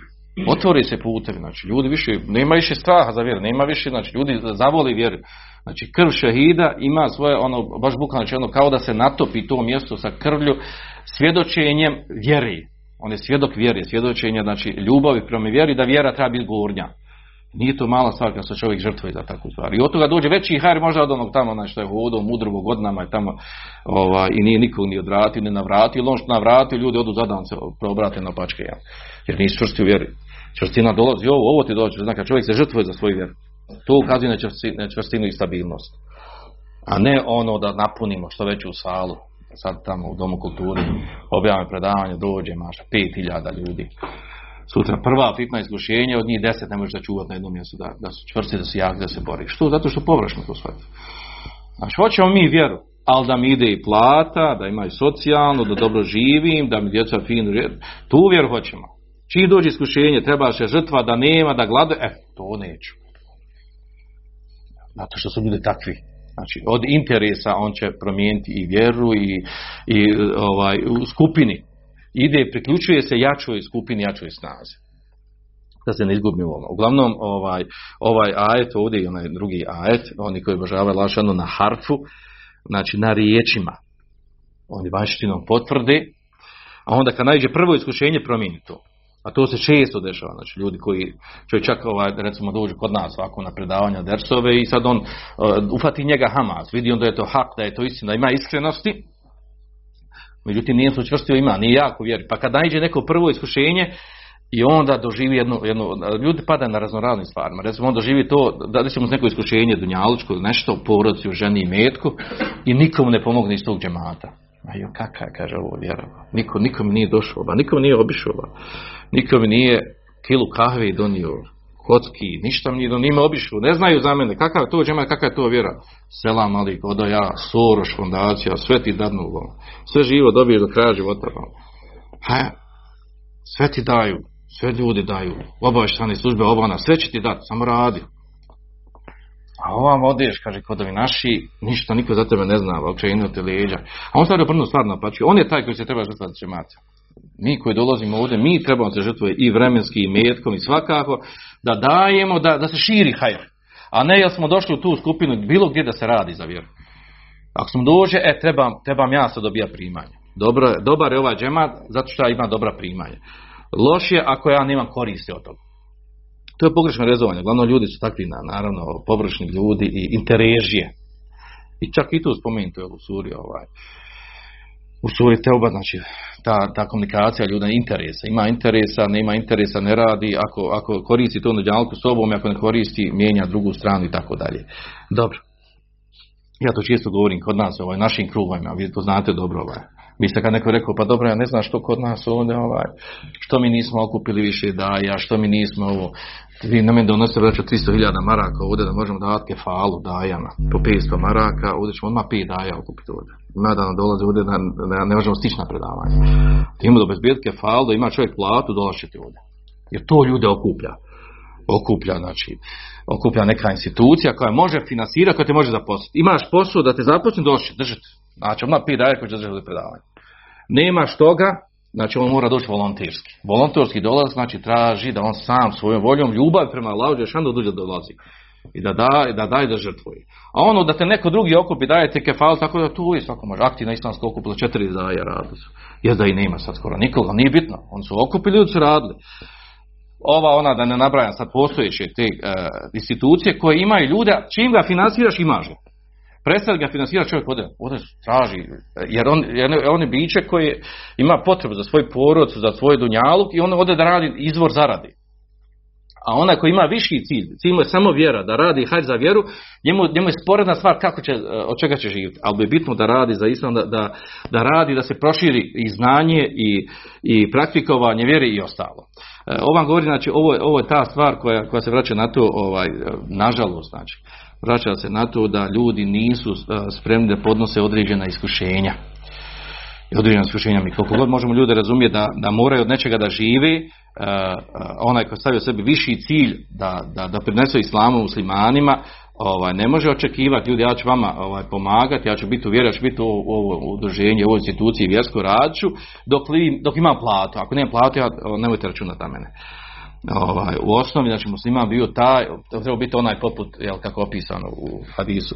Otvori se putevi, znači ljudi više, nema više straha za vjeru, nema više, znači ljudi zavoli vjeru. Znači krv šehida ima svoje, ono, baš bukvalno znači ono, kao da se natopi to mjesto sa krvlju svjedočenjem vjeri. On je svjedok vjeri, svjedočenje, znači ljubavi prema vjeri, da vjera treba biti gornja. Nije to mala stvar kad se čovjek žrtvuje za takvu stvar. I od toga dođe veći hajr možda od onog tamo znači, što je hodao mudrovo godinama i tamo ovaj, i nije nikog ni odvratio, ni navratio, ili on što navratio, ljudi odu zadan se obrate na pačke. Ja. Jer nisi čvrsti u vjeri. Čvrstina dolazi, ovo, ovo ti dođe, znači čovjek se žrtvuje za svoju vjeru. To ukazuje na čvrstinu i stabilnost. A ne ono da napunimo što veću salu, sad tamo u Domu kulturi, objavljamo predavanje, dođe, maša, 5000 ljudi. Sutra prva fitna iskušenja, od njih deset ne možeš da čuvati na jednom mjestu, da, da su čvrsti, da su jaki, da se boriš. Što? Zato što površno to shvati. Znači, hoćemo mi vjeru, ali da mi ide i plata, da ima i socijalno, da dobro živim, da mi djeca žive. Tu vjeru hoćemo. Čiji dođe iskušenje, treba se žrtva da nema, da glade, e, to neću. Zato što su ljudi takvi. Znači, od interesa on će promijeniti i vjeru i, i ovaj, u skupini. Ide, priključuje se jačoj skupini, jačoj snazi. Da se ne izgubi u ovom. Uglavnom, ovaj, ovaj ajet ovdje i onaj drugi ajet, oni koji obožavaju lašanu na harfu, znači na riječima. Oni vanštinom potvrde, a onda kad najđe prvo iskušenje promijeni to. A to se često dešava, znači ljudi koji čovjek čak ovaj, recimo dođu kod nas ovako na predavanja dersove i sad on uh, ufati njega Hamas, vidi on da je to hak, da je to istina, ima iskrenosti, međutim nije se učvrstio ima, nije jako vjeri. Pa kad najđe neko prvo iskušenje i onda doživi jednu, jednu ljudi pada na raznoraznim stvarima. Recimo on doživi to, da će mu neko iskušenje dunjalučko, nešto u porodci, u ženi i metku i nikomu ne pomogne iz tog džemata. A jo, kakav, kaže ovo vjera. Niko, nikom nije došao, ba, nikom nije obišao, ba. nikom nije kilu kahve donio, kocki, ništa mi nije donio, nima obišao, ne znaju za mene, kakav to džema, kakav je to vjera. Selam ali, odo ja, Soroš fondacija, sve ti dadnu, sve živo dobiješ do kraja života. Ba. Ha, sve ti daju, sve ljudi daju, obaveštane službe obana, sve će ti dati, samo radi. A ovam odeš, kaže, kod ovi naši, ništa niko za tebe ne zna, okrenuo te leđa. A on stavlja prvu stvar naplaćuje. On je taj koji se treba žrtvati džemata. Mi koji dolazimo ovdje, mi trebamo se žrtvuje i vremenski i metkom i svakako da dajemo, da, da se širi hajr. A ne jel smo došli u tu skupinu bilo gdje da se radi za vjeru. Ako smo dođe, e, trebam, trebam ja sad dobija primanje. Dobro, dobar je ovaj džemat zato što ja imam dobra primanja. Loš je ako ja nemam koristi od toga. To je pogrešno rezovanje. Glavno ljudi su takvi, naravno, površni ljudi i interesije. I čak i tu spomenuto je u suri ovaj. U suri Teuba, znači, ta, ta komunikacija ljuda interesa. Ima interesa, nema interesa, ne radi. Ako, ako koristi to na sobom, ako ne koristi, mijenja drugu stranu i tako dalje. Dobro. Ja to često govorim kod nas, ovaj, našim krugovima, vi to znate dobro. Ovaj. Vi ste kad neko rekao, pa dobro, ja ne znam što kod nas ovdje, ovaj, što mi nismo okupili više daja, što mi nismo ovo, vi na mene donosite vraća 300.000 maraka ovdje da možemo davati kefalu dajama po 500 maraka, ovdje ćemo odmah 5 daja okupiti ovdje. Ima da nam dolaze ovdje da, ne možemo stići na predavanje. Timo da bezbijeti kefalu, da ima čovjek platu, dolazite ovdje. Jer to ljude okuplja. Okuplja, znači, okuplja neka institucija koja može financirati, koja te može zaposliti. Imaš posao da te zaposli, doći, držite. Znači, odmah 5 daja koji će držati predavanje. Nemaš toga, Znači on mora doći volonterski. Volonterski dolaz znači traži da on sam svojom voljom ljubav prema Allahu Đešanu dođe dolazi. I da daje da, daje da žrtvuje. A ono da te neko drugi okupi daje te kefal, tako da tu je svako može. Aktivna islamska okupila četiri daje radili su. Je da i nema sad skoro nikoga, nije bitno. On su okupili, ljudi su radili. Ova ona da ne nabrajam sad postojeće te uh, institucije koje imaju ljude, čim ga financiraš imaš ga prestati ga financira čovjek ovdje, ovdje traži, jer on, jer on je biće koji ima potrebu za svoj porod, za svoj dunjaluk i on ovdje da radi izvor zaradi. A onaj koji ima viši cilj, cilj mu je samo vjera, da radi hajde za vjeru, njemu, njemu je sporedna stvar kako će, od čega će živjeti. Ali bi bitno da radi za islam, da, da, da radi, da se proširi i znanje i, i praktikovanje vjere i ostalo. Ovo vam govori, znači, ovo, ovo je ta stvar koja, koja se vraća na to, ovaj, nažalost, znači vraća se na to da ljudi nisu spremni da podnose određena iskušenja. I određena iskušenja mi koliko god možemo ljude razumjeti da, da moraju od nečega da žive, onaj koji stavio sebi viši cilj da, da, da prinese islamu muslimanima, ovaj, ne može očekivati ljudi ja ću vama ovaj, pomagati, ja ću biti u vjeri, ja ću biti u ovo udruženje, u ovoj instituciji vjersko radću, dok, li, dok imam platu. Ako nemam platu, ja, nemojte računati na mene ovaj, u osnovi, znači musliman bio taj, treba biti onaj poput, jel, kako opisano u hadisu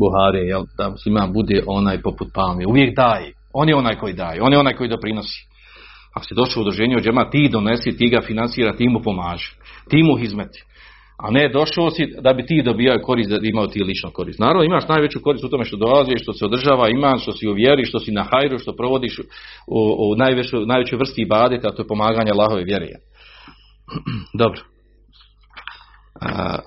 Buhari, jel, da musliman bude onaj poput palme, uvijek daje, on je onaj koji daje, on je onaj koji doprinosi. Ako si došao u udruženje od džema, ti donesi, ti ga financira, ti mu pomaže, ti mu izmeti. A ne došao si da bi ti dobijao korist, da imao ti lično korist. Naravno imaš najveću korist u tome što dolaziš, što se održava iman, što si u vjeri, što si na hajru, što provodiš u, u najvećoj, vrsti ibadeta, a to je pomaganje Allahove vjere. Dobro. A,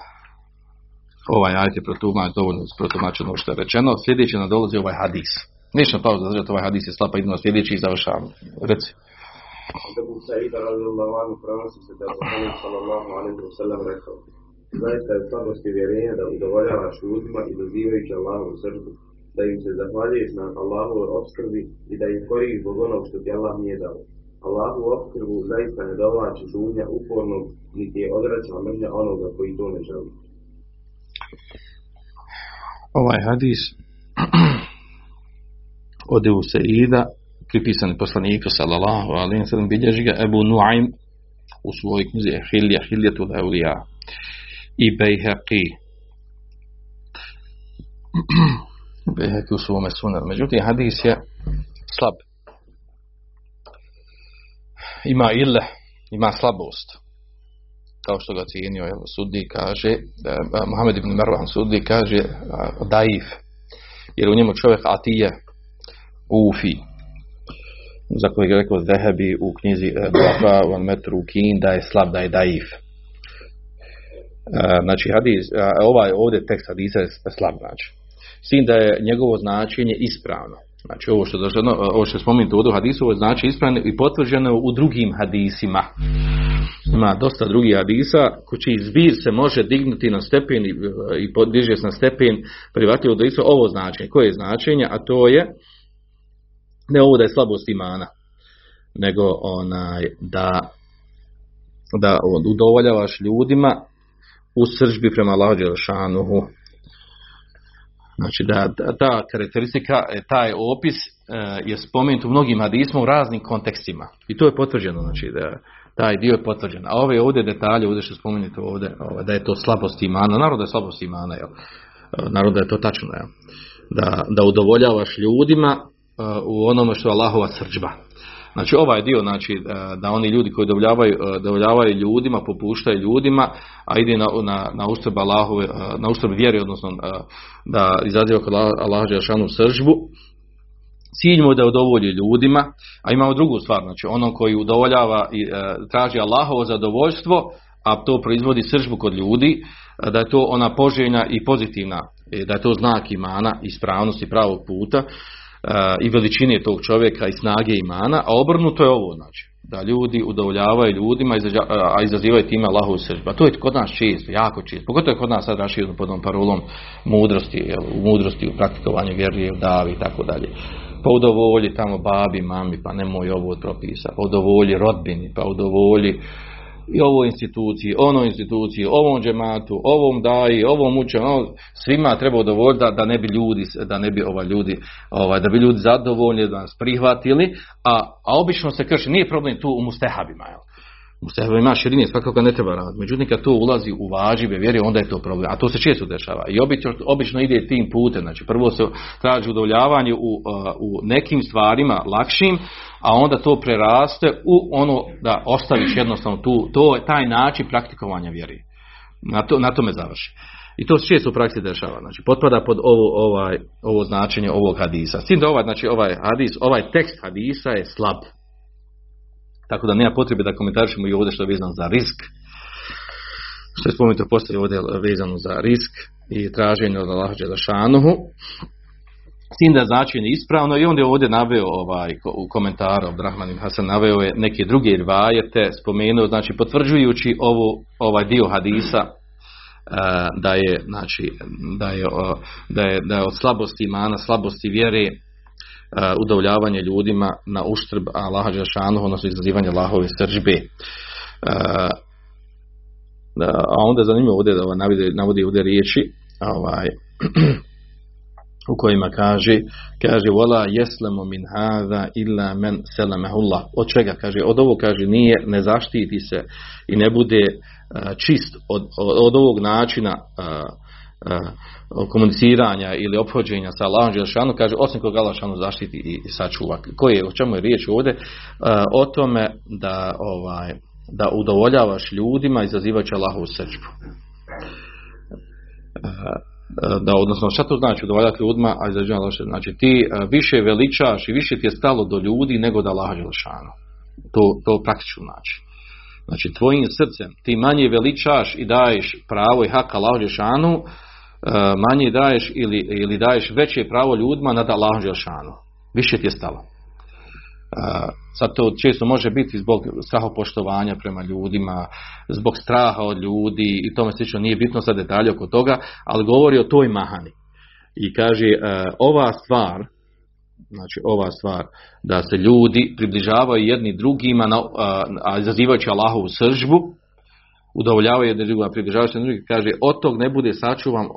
ovaj ajet je protumač, dovoljno protumačeno što je rečeno. Sljedeće nam dolazi ovaj hadis. Ništa pauza zadržati ovaj hadis je slapa, idemo sljedeći i završavamo. Reci. Radijallahu anhu prenosi se da je sallallahu alaihi wa sallam rekao Zaista je slabosti vjerenja da udovoljavaš ljudima i dozivajući Allahovu srđbu, da im se zahvaljuješ na Allahovoj obskrbi i da ih koriš zbog onog što ti Allah nije dao. Allahu obskrbu zaista ne dovlači žudnja upornog, niti je odračna mržnja onoga koji to ne želi. Ovaj hadis od Ebu Seida, pripisan poslaniku sallallahu alaihi sallam, bilježi ga Ebu Nuaym u svojoj knjizi Hilja, Hiljetul Eulija i Bejheqi. Bejheqi u svome sunan. Međutim, hadis je slab. Ima ille, ima slabost. Kao što ga cijenio, jel, sudi kaže, eh, Mohamed ibn Marwan sudi kaže eh, daif, jer u njemu čovjek atije, ufi, za kojeg je rekao Zehebi u knjizi Baba u metru Kin da je slab, da je daif. Znači, hadis, ovaj ovdje tekst hadisa je slab, znači. S tim da je njegovo značenje ispravno. Znači, ovo što, došlo, ovo što je ovdje u hadisu, ovo znači ispravno i potvrđeno u drugim hadisima. Ima dosta drugih hadisa, ko čiji zbir se može dignuti na stepen i, i podiže se na stepen privati od hadisu, ovo značenje. Koje je značenje? A to je ne ovo da je slabost imana, nego onaj da da udovoljavaš ljudima u sržbi prema Allahu Đelešanuhu. Znači da da- ta karakteristika, e, taj opis e, je spomenut u mnogim hadisma u raznim kontekstima. I to je potvrđeno, znači da taj dio je potvrđen. A ove ovdje detalje, ovdje što spomenuto ovdje, da je to slabost imana, naravno da je slabost imana, jel? E, naravno je to tačno, jel? Da, da udovoljavaš ljudima u onome što je Allahova srđba. Znači ovaj dio, znači e, da oni ljudi koji dovoljavaju, e, dovoljavaju ljudima, popuštaju ljudima, a ide na, na, na ustrb Allahove, e, na ustrb vjeri, odnosno da izaziva kod Allah- Đelešanu sržbu, cilj mu je da udovolji ljudima, a imamo drugu stvar, znači onom koji udovoljava i traži Allahovo zadovoljstvo, a to proizvodi sržbu kod ljudi, da je to ona poželjna i pozitivna, da je to znak imana, ispravnosti pravog puta i veličine tog čovjeka i snage imana, a obrnuto je ovo, znači da ljudi udovoljavaju ljudima, a izazivaju time Allahovu sržbu. A to je kod nas često, jako često. Pogotovo je kod nas sad raširno pod ovom parolom mudrosti, jel, u mudrosti, u praktikovanju vjerije, u davi i tako dalje. Pa udovolji tamo babi, mami, pa nemoj ovo od propisa. Pa udovolji rodbini, pa udovolji i ovoj instituciji, onoj instituciji, ovom džematu, ovom daji, ovom učenu, ovom, svima treba udovoljiti da, da ne bi ljudi, da ne bi ovaj ljudi, ovaj, da bi ljudi zadovoljni, da nas prihvatili, a, a obično se krši, nije problem tu u mustehabima, jel? Mustehabima ima širine, svakako ne treba raditi. Međutim, kad to ulazi u važive vjere, onda je to problem. A to se često dešava. I obično, obično ide tim putem. Znači, prvo se traži udovoljavanje u, uh, u nekim stvarima lakšim, a onda to preraste u ono da ostaviš jednostavno tu, to je taj način praktikovanja vjeri. Na, to, na tome završi. I to se često u praksi dešava. Znači, potpada pod ovo, ovaj, ovo značenje ovog hadisa. S tim da ovaj, znači, ovaj hadis, ovaj tekst hadisa je slab. Tako da nema potrebe da komentarišemo i ovdje što je vezano za risk. Što je spomenuto postoji ovdje vezano za risk i traženje od Allaha Đelešanuhu. S tim da je značenje ispravno i onda je ovdje naveo ovaj, u komentaru Abdrahman Hasan naveo je neke druge rivajete, spomenuo, znači potvrđujući ovo, ovaj dio hadisa e, da je, znači, da je, da je, da je od slabosti imana, slabosti vjere, udovoljavanje ljudima na uštrb Allaha Đelešanu, odnosno izazivanje Allahove sržbe. E, da, a onda je zanimljivo ovdje da navodi, navodi ovdje riječi ovaj, u kojima kaže kaže wala yaslamu min hadha illa man salamahullah od čega kaže od ovog kaže nije ne zaštiti se i ne bude a, čist od, od, od ovog načina a, a, komuniciranja ili ophođenja sa Allahom Đelšanu, kaže osim koga Allah Đelšanu zaštiti i, sačuva. Koje je, o čemu je riječ ovdje? A, o tome da ovaj da udovoljavaš ljudima izazivajući Allahovu srđbu. Da, odnosno, šta to znači udovoljavati ljudima, a izazivajući? Znači, ti više veličaš i više ti je stalo do ljudi nego da Allah Đelšanu. To, to praktično znači. Znači, tvojim srcem ti manje veličaš i daješ pravo i hak Allahu Đelšanu, manje daješ ili, ili daješ veće pravo ljudima nad Allahom Želšanu. Više ti je stalo. Sad to često može biti zbog strahopoštovanja prema ljudima, zbog straha od ljudi i tome slično nije bitno sa detalje oko toga, ali govori o toj mahani. I kaže, ova stvar, znači ova stvar, da se ljudi približavaju jedni drugima, a izazivajući Allahovu sržbu, udovoljavaju jedni drugima, približavaju se drugi, kaže, od tog ne bude sačuvan,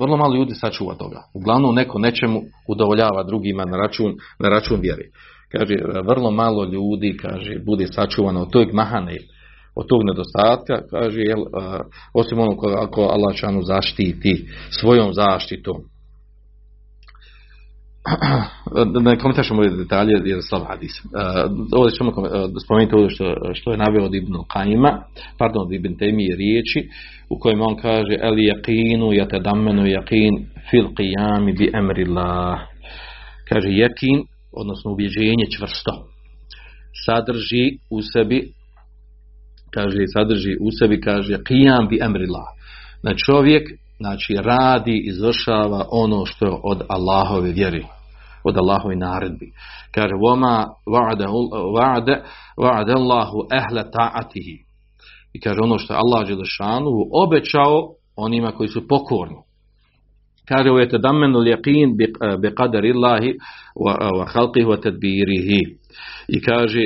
vrlo malo ljudi sačuva toga. Uglavnom neko nečemu udovoljava drugima na račun, na račun vjeri. Kaže, vrlo malo ljudi, kaže, bude sačuvano od tog mahane, od tog nedostatka, kaže, jel, osim ono ako Allah zaštiti svojom zaštitom. Ne komentašemo ove detalje jer slab hadis. Uh, ovdje ćemo spomenuti ovdje što, što je naveo od Ibn Kajima, pardon, od Ibn Temije riječi u kojima on kaže el yaqinu yatadammanu yaqin fil qiyami bi amrillah. Kaže yakin, odnosno ubjeđenje čvrsto, sadrži u sebi kaže sadrži u sebi kaže qiyam bi amrillah. Znači čovjek znači radi, izvršava ono što je od Allahove vjeri od Allahove naredbi. Kaže, va'ade, va'ade Allahu ehle ta'atihi. I kaže, ono što je Allah Đelešanu obećao onima koji su pokorni. Kaže, qadari Allahi wa halqihi wa tadbirihi. I kaže,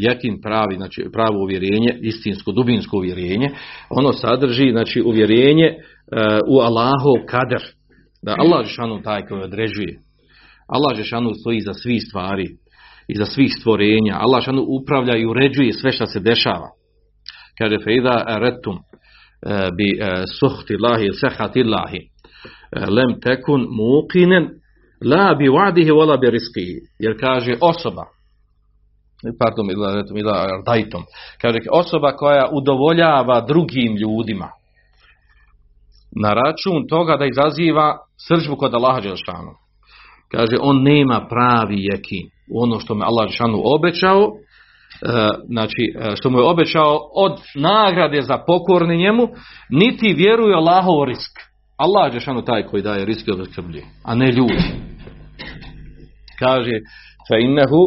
jakin pravi, znači pravo uvjerenje, istinsko, dubinsko uvjerenje, ono sadrži, znači, uvjerenje u Allahov kader. Da Allah Žešanu taj koji određuje Allah Žešanu stoji za svih stvari i za svih stvorenja. Allah Žešanu upravlja i uređuje sve što se dešava. Kaže fejda retum bi suhti lahi sehati lahi lem tekun muqinen la bi wadihi wala bi rizqihi. Jer kaže osoba pardon, ila dajtom. Kaže, osoba koja udovoljava drugim ljudima na račun toga da izaziva sržbu kod Allaha Đelšanu. Kaže, on nema pravi jekin u ono što me Allah Žešanu obećao, znači što mu je obećao od nagrade za pokorni njemu, niti vjeruje Allahov risk. Allah Žešanu taj koji daje risk i a ne ljudi. Kaže, fa innehu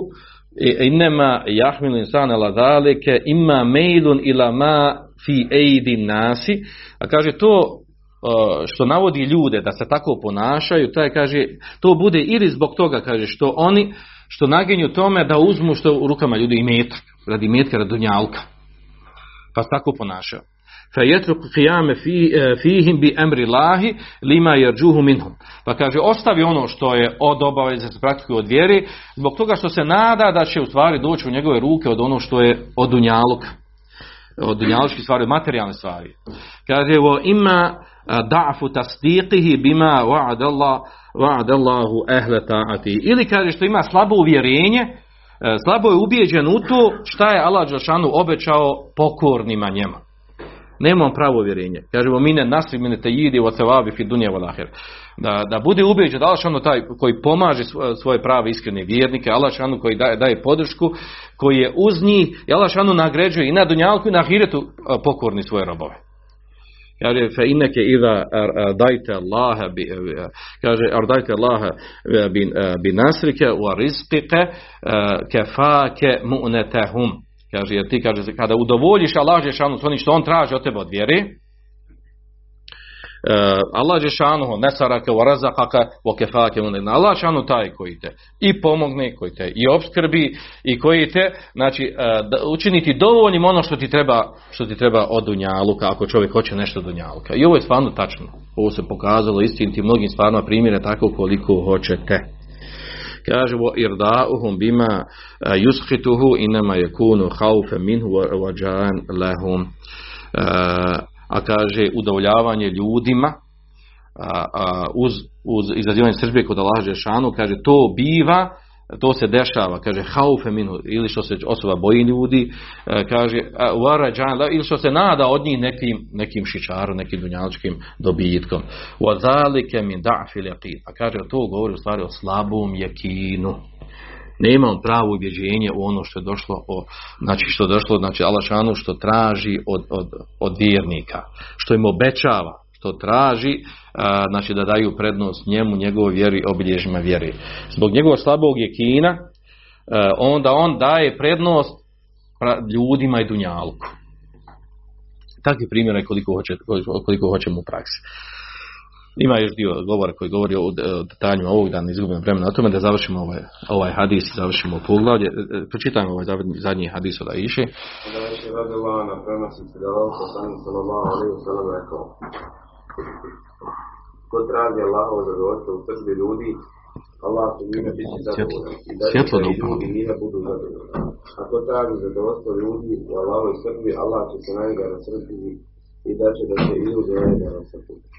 innema jahmilu insan ala dalike ima mailun ila ma fi eidin nasi, a kaže to što navodi ljude da se tako ponašaju, taj kaže, to bude ili zbog toga, kaže, što oni, što naginju tome da uzmu što u rukama ljudi i metak, radi metka, radi dunjalka. Pa se tako ponašaju. Jetruk qiyame fihim bi emri lahi lima yarjuhu minhum. Pa kaže ostavi ono što je od obaveze se praktikuje od vjeri zbog toga što se nada da će u stvari doći u njegove ruke od ono što je od dunjaluka od dunjalučkih stvari, od materijalne stvari. Kaže, ima da'fu tasdiqihi bima wa'adallahu wa'adallahu ehle ta'ati. Ili kaže što ima slabo uvjerenje, slabo je ubijeđen u to šta je Allah Đelšanu obećao pokornima njema. Nemam pravo uvjerenje. Kažemo mine nasri mine te jidi od cevabi fi dunja. Da, da bude ubijeđen da Allah taj koji pomaže svoje prave iskrene vjernike, Allah koji daje, daje podršku, koji je uz njih i Allah šanu nagrađuje i na dunjalku i na ahiretu pokorni svoje robove. Kaže, fe inneke ida dajte Allaha bi, kaže, ardajte Allaha bi, bi nasrike wa rizqike kefake mu'netehum. Kaže, jer ti kaže, kada udovoljiš Allah Žešanu s onim što on traži od tebe od vjeri, Allah Žešanu ne sarake u razakaka u kefake Allah Žešanu taj koji te i pomogne, koji te i obskrbi i koji te znači, da učiniti dovoljnim ono što ti treba što ti treba od dunjaluka ako čovjek hoće nešto dunjaluka. I ovo je stvarno tačno. Ovo se pokazalo istiniti mnogim stvarno primjere tako koliko hoćete. Kaže wa irda'uhum bima yuskhituhu inma yakunu khawfan minhu wa jan lahum. A kaže udovoljavanje ljudima a, a, uz, uz izazivanje sržbe kod Allaha šanu kaže to biva to se dešava, kaže haufe minu, ili što se osoba boji ljudi, kaže varađan, ili što se nada od njih nekim, nekim šičarom, nekim dunjaličkim dobitkom. Wazalike min da'fil. A kaže to govori u stvari o slabom jekinu. Nema on pravo ubjeđenje u ono što je došlo o, znači što je došlo, znači Alašanu što traži od, od, od vjernika, što im obećava, što traži, znači da daju prednost njemu, njegovoj vjeri, obilježima vjeri. Zbog njegovog slabog jekina, onda on daje prednost ljudima i dunjalku. Takvi primjera je koliko, hoće, koliko hoćemo u praksi. Ima još dio govora koji govori o detaljima ovog da ne izgubimo vremena na tome da završimo ovaj, ovaj hadis završimo poglavlje. E, e, pročitajmo ovaj zadnji hadis od Aiše. Da je radi Allah na prenosi se da Allah poslanik sallallahu alaihi sallam rekao Ko traži Allahovo zadovoljstvo u srži ljudi, Allah će njime biti zadovoljan. I da će i ljudi njime budu zadovoljni. Ako traži zadovoljstvo ljudi u Allahovoj srži, Allah će se na njega nasrtiti i da će da se i ljudi na njega nasrtiti.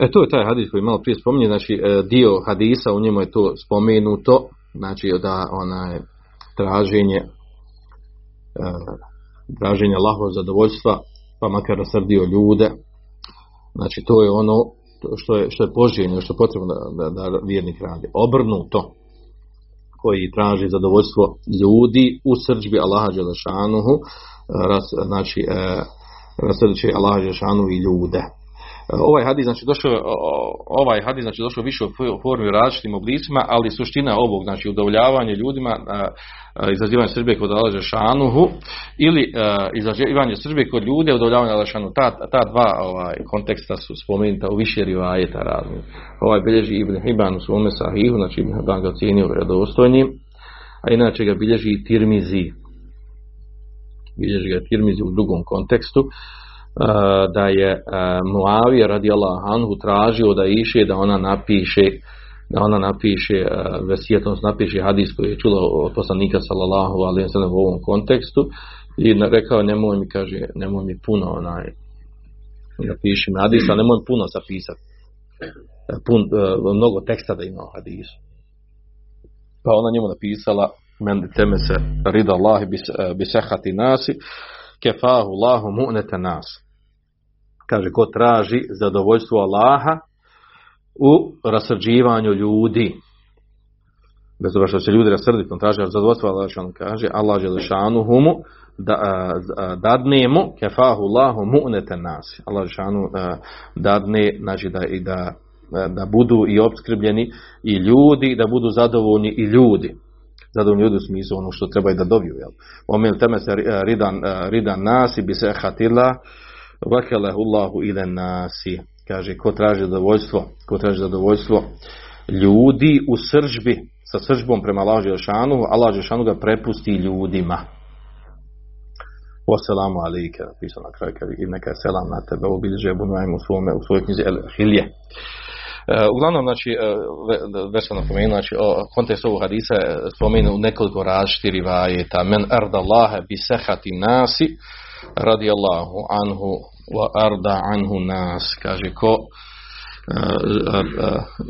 E to je taj hadis koji malo prije spominje, znači e, dio hadisa u njemu je to spomenuto, znači da onaj traženje e, traženje Allahov zadovoljstva, pa makar rasrdio ljude, znači to je ono što je, što je poželjno, što je potrebno da, da, da vjernik radi. Obrnuto, koji traži zadovoljstvo ljudi u srđbi Allaha Đelešanuhu, znači e, srdeće Allah Žešanu i ljude. E, ovaj hadis znači došao ovaj hadis znači došao više u formi različitim oblicima, ali suština ovog znači udovoljavanje ljudima e, e, izazivanje srbije kod Allah Žešanuhu ili izazivanje srbije kod ljude udovoljavanje Allah Žešanu. Ta, ta dva ovaj, konteksta su spomenuta u više rivajeta raznih. Ovaj bilježi Ibn Hibban u svome sahihu, znači Ibn Hibban ga ocijenio vredostojnim, a inače ga bilježi i Tirmizi bilježi ga Tirmizi u drugom kontekstu, e, da je e, Muavija radi Anhu tražio da iše da ona napiše da ona napiše e, vesijetom napiše hadis koji je čula od poslanika sallallahu alaihi u ovom kontekstu i rekao nemoj mi kaže nemoj mi puno onaj napiši mi hadis, a nemoj puno zapisati pun, mnogo teksta da ima u hadisu. Pa ona njemu napisala men teme se rida Allahi bisehati nasi kefahu Allahu mu'nete nas. Kaže ko traži zadovoljstvo Allaha u rasrđivanju ljudi bez obzira što će ljudi rasrditi on traži zadovoljstvo Allaha on kaže Allah želešanu humu da, dadne mu kefahu Allahu mu'nete nas. Allah želešanu dadne znači da i da da budu i obskrbljeni i ljudi, da budu zadovoljni i ljudi zadovoljni ljudi u smislu ono što trebaju da dobiju. Jel? Omen teme se ridan, ridan nasi bi se hatila vakelehu Allahu ile nasi. Kaže, ko traži zadovoljstvo, ko traži zadovoljstvo ljudi u sržbi, sa sržbom prema Allahu Žešanu, Allah Žešanu ga prepusti ljudima. Wasalamu alike, napisao na kraju, i neka selam na tebe, ovo bilježe Ebu u, svome, u svojoj knjizi El Hilje. E, uglavnom, znači, e, već sam napomenuo, znači, o kontekst ovog hadisa spomenu nekoliko različitih rivajeta. Men arda Allahe bi sehati nasi, radi Allahu anhu, wa arda anhu nas. Kaže, ko e,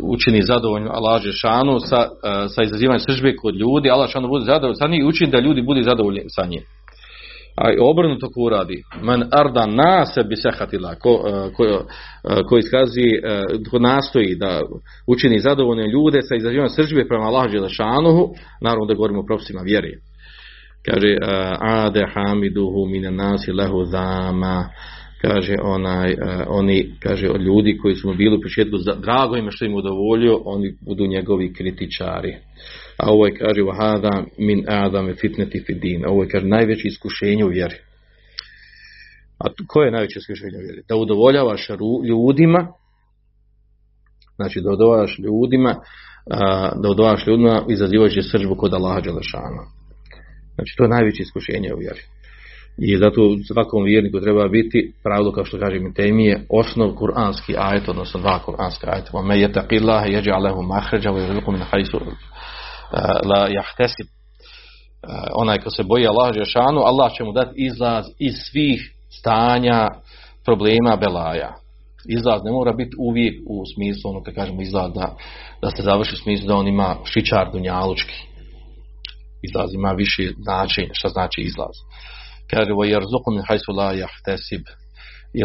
učini zadovoljno Allah šanu sa, sa izazivanjem sržbe kod ljudi, Allah šanu bude zadovoljno sa njih i učini da ljudi bude zadovoljni sa njim. A obrnuto ko uradi, man arda nase bi sehatila, ko, e, ko, e, ko iskazi, e, ko nastoji da učini zadovoljne ljude sa izazivanjem sržbe prema Allah Želešanuhu, naravno da govorimo o propisima vjeri. Kaže, ade hamiduhu mine nasi lehu zama, kaže onaj, oni, kaže od ljudi koji su mu bili u početku drago ima što im udovoljio, oni budu njegovi kritičari. A ovo je, kaže, vahada min adame fitneti fidin. Ovo je, kaže, najveće iskušenje u vjeri. A koje je najveće iskušenje u vjeri? Da udovoljavaš ljudima, znači da udovoljavaš ljudima, da udovoljavaš ljudima izazivajući sržbu kod Allaha Đelešana. Znači, to je najveće iskušenje u vjeri. I zato svakom vjerniku treba biti pravilo kao što kaže mi temije osnov kuranski ajet, odnosno dva kuranska ajeta. Me je taqillaha jeđa alehu mahređa wa yurzuqu min hajsu la jahtesib onaj ko se boji Allah Žešanu, Allah će mu dati izlaz iz svih stanja problema belaja. Izlaz ne mora biti uvijek u smislu, ono kad kažemo izlaz da, da se završi u smislu da on ima šičar dunjalučki. Izlaz ima više značenja, šta znači izlaz. Kaže, jer zukum hajsu la jahtesib. I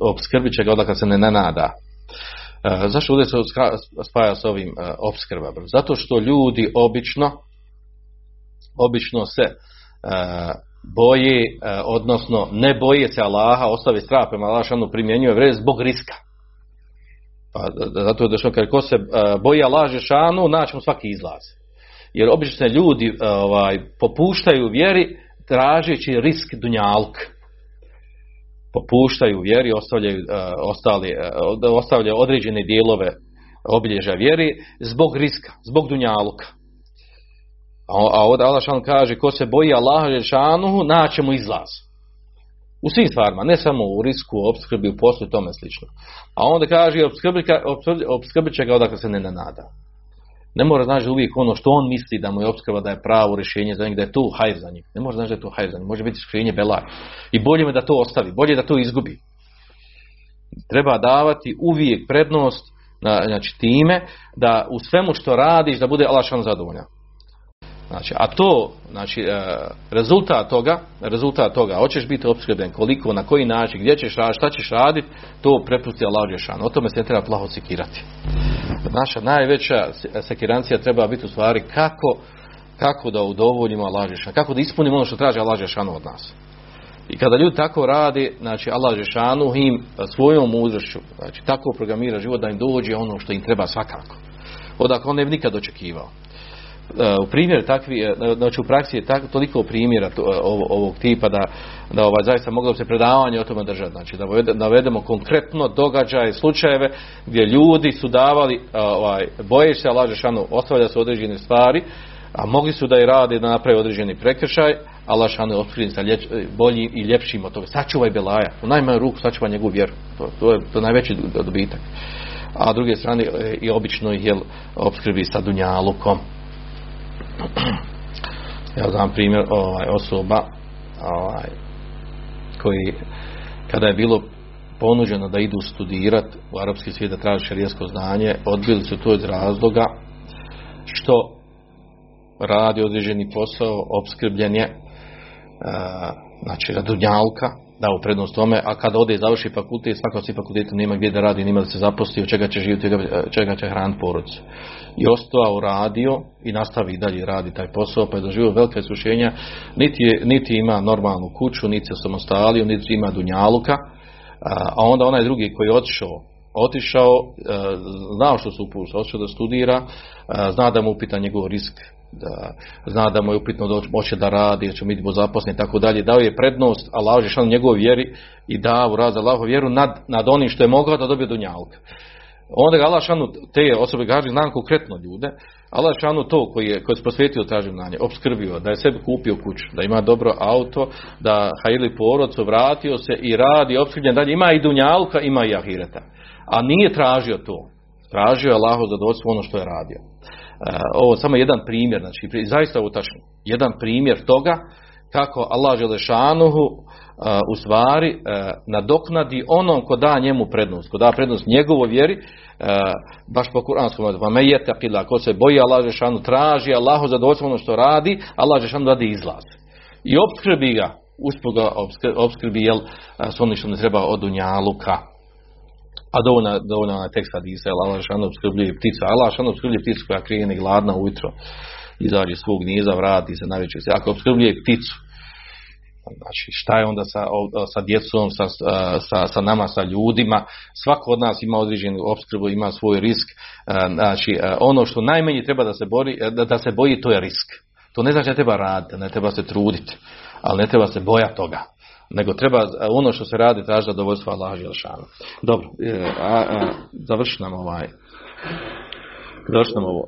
obskrbit će ga se ne nada. E, zašto ovdje se spaja s ovim e, opskrbama? Zato što ljudi obično obično se e, boje, odnosno ne boje se Allaha, ostavi strah prema Allaha, primjenjuje vrijeme zbog riska. Pa zato je došlo, kad ko se boji Allaha šanu, naći mu svaki izlaz. Jer obično ljudi ovaj, popuštaju vjeri tražeći risk dunjalk. Popuštaju vjeri, ostavljaju, ostali, ostavljaju određene dijelove obilježja vjeri zbog riska, zbog dunjaluka. A ovdje Allah kaže ko se boji Allaha Žešanuhu, naće mu izlaz. U svim stvarima, ne samo u risku, u opskrbi, u poslu i tome slično. A onda kaže opskrbit će ga odakle se ne nada. Ne mora znači uvijek ono što on misli da mu je opskrba da je pravo rješenje za njeg, da je to hajr za njeg. Ne može znači da je to hajr za njeg, može biti rješenje belaj. I bolje mu da to ostavi, bolje da to izgubi. Treba davati uvijek prednost znači time da u svemu što radiš da bude Allah zadovoljan. Znači, a to, znači, e, rezultat toga, rezultat toga, hoćeš biti opskrbljen, koliko, na koji način, gdje ćeš raditi, šta ćeš raditi, to prepusti Allah. O tome se ne treba plaho sekirati. Naša najveća sekirancija treba biti u stvari kako, kako da udovoljimo Allah kako da ispunimo ono što traži Allah Žešan od nas. I kada ljudi tako radi, znači Allah Žešanu im svojom mudrošću, znači tako programira život da im dođe ono što im treba svakako. Odakle on ne bi nikad očekivao. E, u primjer takvi, e, znači u praksi je tako, toliko primjera e, ovog, tipa da, da ovaj, zaista moglo se predavanje o tome držati. Znači da navedemo konkretno događaje, slučajeve gdje ljudi su davali, ovaj, boje se Allah Žešanu, ostavlja se određene stvari, a mogli su da i rade da naprave određeni prekršaj, Allah šanu otkrivi sa boljim i ljepšim od toga. Sačuvaj Belaja, u najmanju ruku sačuvaj njegovu vjeru. To, to je to najveći dobitak. A s druge strane i obično ih je opskrbi sa dunjalukom. Ja znam primjer ovaj, osoba ovaj, koji kada je bilo ponuđeno da idu studirati u arapski svijet da traže šarijesko znanje, odbili su to iz razloga što radi određeni posao, opskrbljen je znači radunjalka, dao prednost tome, a kada ode i završi fakultet, svaka od fakulteta nema gdje da radi, nema da se zaposli, od čega će živjeti, čega će hraniti porodicu. I ostao radio i nastavi dalje radi taj posao, pa je doživio velike iskušenja, niti, niti ima normalnu kuću, niti se samostalio, niti ima dunjaluka, a onda onaj drugi koji je otišao otišao, znao što se upušta, otišao da studira, zna da mu upita njegov risk da zna da mu je upitno da hoće da radi, da će biti zaposlen i tako dalje. Dao je prednost Allah Žešanu njegovoj vjeri i dao raz Allahu vjeru nad, nad onim što je mogao da dobije dunjalka. Onda ga Allah te osobe kaže, znam konkretno ljude, Allah šanu to koji je, koji je posvetio tražim na nje, obskrbio, da je sebi kupio kuću, da ima dobro auto, da hajili porodcu, vratio se i radi, obskrbljen dalje, ima i dunjalka, ima i ahireta. A nije tražio to. Tražio je Allahu zadovoljstvo ono što je radio. Eh, ovo samo jedan primjer, znači zaista ovo tačno, jedan primjer toga kako Allah Želešanuhu uh, u stvari uh, nadoknadi onom ko da njemu prednost, ko da prednost njegovoj vjeri, baš po kuranskom pa me je ko se boji Allah Želešanu, traži Allahu zadovoljstvo ono što radi, Allah Želešanu radi izlaz. I opskrbi ga, usput ga opskrbi, jel, s onim što ne treba od unjaluka. A dovoljno, dovoljno je tekst hadisa, Allah šano obskrbljuje ptica. Allah šano obskrbljuje pticu koja krene gladna ujutro, izađe svog niza, vrati se na večer. Ako obskrbljuje pticu, znači šta je onda sa, sa djecom, sa, sa, sa, nama, sa ljudima, svako od nas ima određenu opskrbu, ima svoj risk. Znači, ono što najmanje treba da se, bori, da, da se boji, to je risk. To ne znači da treba raditi, ne treba se truditi, ali ne treba se bojati toga nego treba ono što se radi traži zadovoljstvo Želšanu. Dobro, e, a, a, završi nam ovaj završi nam ovo.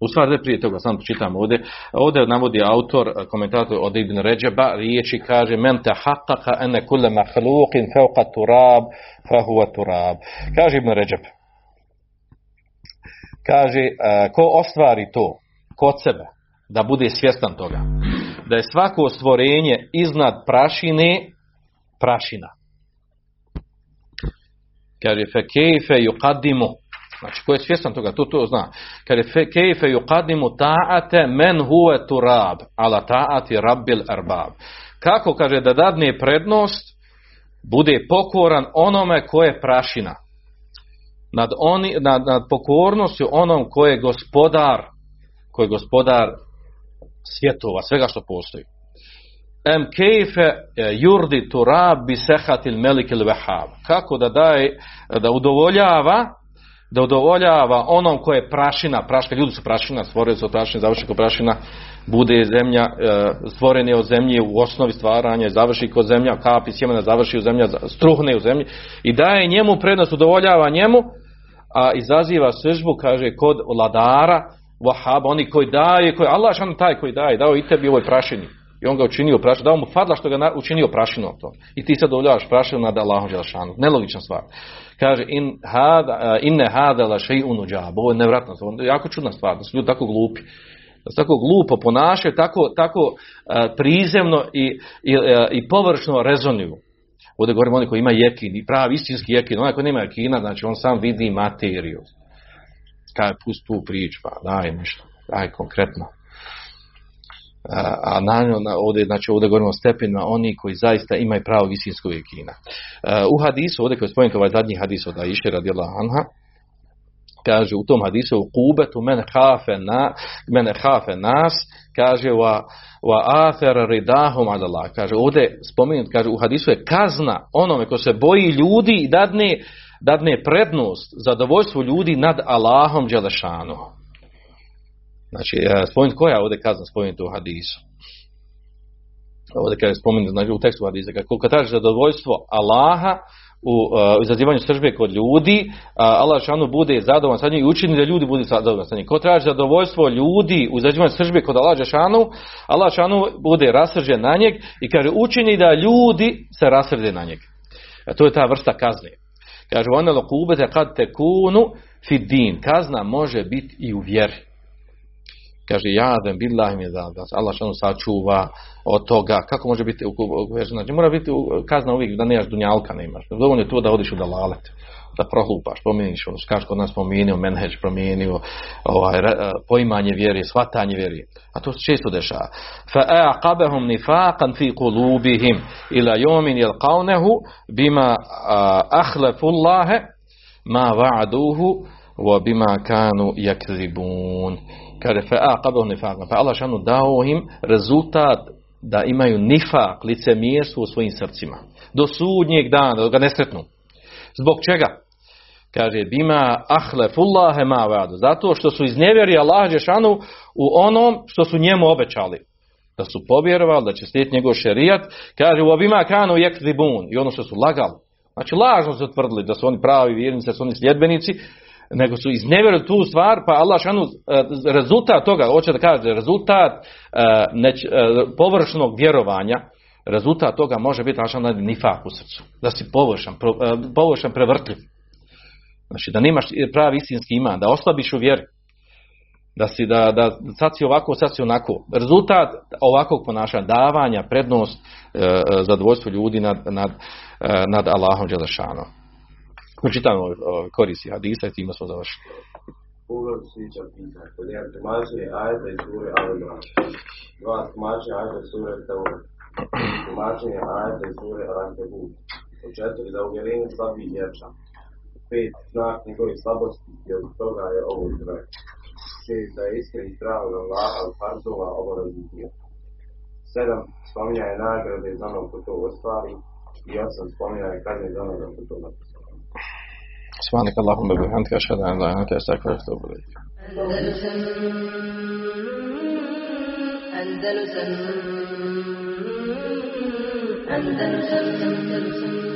U stvari prije toga, sam čitam ovdje. Ovdje navodi autor, komentator od Ibn Ređeba, riječi kaže men te haqqaqa ene kulle mahluqin fauqa turab fa huwa turab. Kaže Ibn Ređeb. Kaže, e, ko ostvari to kod sebe, da bude svjestan toga, da je svako stvorenje iznad prašine prašina. Kaže fe kejfe yuqaddimu Znači, ko je svjestan toga, to to zna. Kaže, fe kejfe yuqaddimu ta'ate men huve turab, ala ta'ati rabbil arbab. Kako, kaže, da dadne prednost, bude pokoran onome ko je prašina. Nad, oni, nad, nad pokornošću onom ko je gospodar, ko je gospodar svjetova, svega što postoji. em kejfe e, jurdi turab bi sehatil melik il vehab. Kako da daje, da udovoljava da udovoljava onom ko je prašina, praška, ljudi su prašina, stvorili su od prašine, završi ko prašina, bude zemlja, e, stvoren je od zemlje u osnovi stvaranja, završi kod zemlja, kapi sjemena završi u zemlja, struhne u zemlji i daje njemu prednost, udovoljava njemu, a izaziva sržbu, kaže, kod vladara, vahaba, oni koji daje, koji, Allah šan taj koji daje, dao i tebi ovoj prašini. I on ga učinio prašinom, dao mu fadla što ga učinio prašinom to. I ti sad dovoljavaš prašinu nad Allahom Đelešanu. Nelogična stvar. Kaže, in hada, inne hada la še'un uđab. Ovo je nevratno. Ovo je jako čudna stvar, da su ljudi tako glupi. Da se tako glupo ponašaju, tako, tako prizemno i, i, i površno rezonuju. Ovdje govorimo oni koji ima jekin, i pravi istinski jekin. Onaj koji nema jekina, znači on sam vidi materiju. Kaj, pust tu priču, pa daj nešto, daj konkretno. A, naravno na, ovdje, znači ovdje govorimo o stepenima oni koji zaista imaju pravo istinskog jekina. E, u hadisu, ovdje koji spomenuti ovaj zadnji hadis od Aisha radijallahu anha, kaže u tom hadisu u kubetu men hafe, na, mene hafe nas, kaže wa, wa afer ridahum ala Allah. Kaže ovdje spomenut, kaže u hadisu je kazna onome ko se boji ljudi i dadne, dadne prednost, zadovoljstvo ljudi nad Allahom Đelešanu. Znači, e, spomenut koja je ovdje kazna spomenuta u hadisu? Ovdje kada je spomenut znači, u tekstu hadisa, kako kad traži zadovoljstvo Allaha u uh, izazivanju sržbe kod ljudi, uh, Allah šanu bude zadovoljan sa njim i učini da ljudi budu zadovoljni sa njim. Ko traži zadovoljstvo ljudi u izazivanju sržbe kod Allah šanu, Allah šanu bude rasržen na njeg i kaže učini da ljudi se rasrde na njeg. A to je ta vrsta kazne. Kaže, ona lokubete kad tekunu fid din. Kazna može biti i u vjeri kaže jadem billahi mi da da se Allah šanu sačuva od toga kako može biti u, u, u znači mora biti u, kazna uvijek da nemaš dunjalka ne imaš dovoljno je to da odiš u dalalet da prohlupaš, promijeniš ono, kaže kod nas promijenio menheđ, promijenio ovaj, re- poimanje vjeri, shvatanje vjeri. A to se često dešava. فَأَعْقَبَهُمْ نِفَاقًا فِي قُلُوبِهِمْ إِلَى يَوْمٍ يَلْقَوْنَهُ بِمَا أَخْلَفُ اللَّهَ مَا وَعَدُوهُ وَبِمَا كَانُوا يَكْذِبُونَ Kaže, fa aqabahu nifaqan Pa Allah šanu dao im rezultat da imaju nifak, licemjesu u svojim srcima. Do sudnjeg dana, da ga nesretnu. Zbog čega? Kaže, bima ahlefullahe ma vadu. Zato što su iznevjerili Allah šanu u onom što su njemu obećali. Da su povjerovali, da će slijediti njegov šerijat. Kaže, u obima kanu jekzibun. I ono što su lagali. Znači, lažno su tvrdili da su oni pravi vjernici, da su oni sljedbenici nego su iznevjerili tu stvar, pa Allah šanu, rezultat toga, hoće da kaže, rezultat neć, površnog vjerovanja, rezultat toga može biti šanu nifak u srcu. Da si površan, površan prevrtljiv. Znači da nemaš pravi istinski iman, da oslabiš u vjeri. Da si, da, da sad si ovako, sad si onako. Rezultat ovakvog ponašanja, davanja, prednost, e, zadovoljstvo ljudi nad, nad, nad Allahom Đelešanom. Pročitamo korisi hadisa i time smo završili. Uvod sličan pitan. Kod jedan tumačenje ajeta iz sure Al-Imran. Dva sure Tauba. Tumačenje Al-Ankabut. Po četiri da uvjerenje slabi i jača. Pet znak njegovih slabosti i od toga je ovo zrak. Šest da je iskreni strah od Allaha od farzova obaveznih dio. Sedam spominjaje nagrade za onog ko to ostvari. I osam spominjaje kazne za onoga ko to napisao. سبحانك اللهم وبحمدك أشهد أن لا إله إلا أنت أستغفرك وأتوب إليك. أندلسن أندلسن أندلسن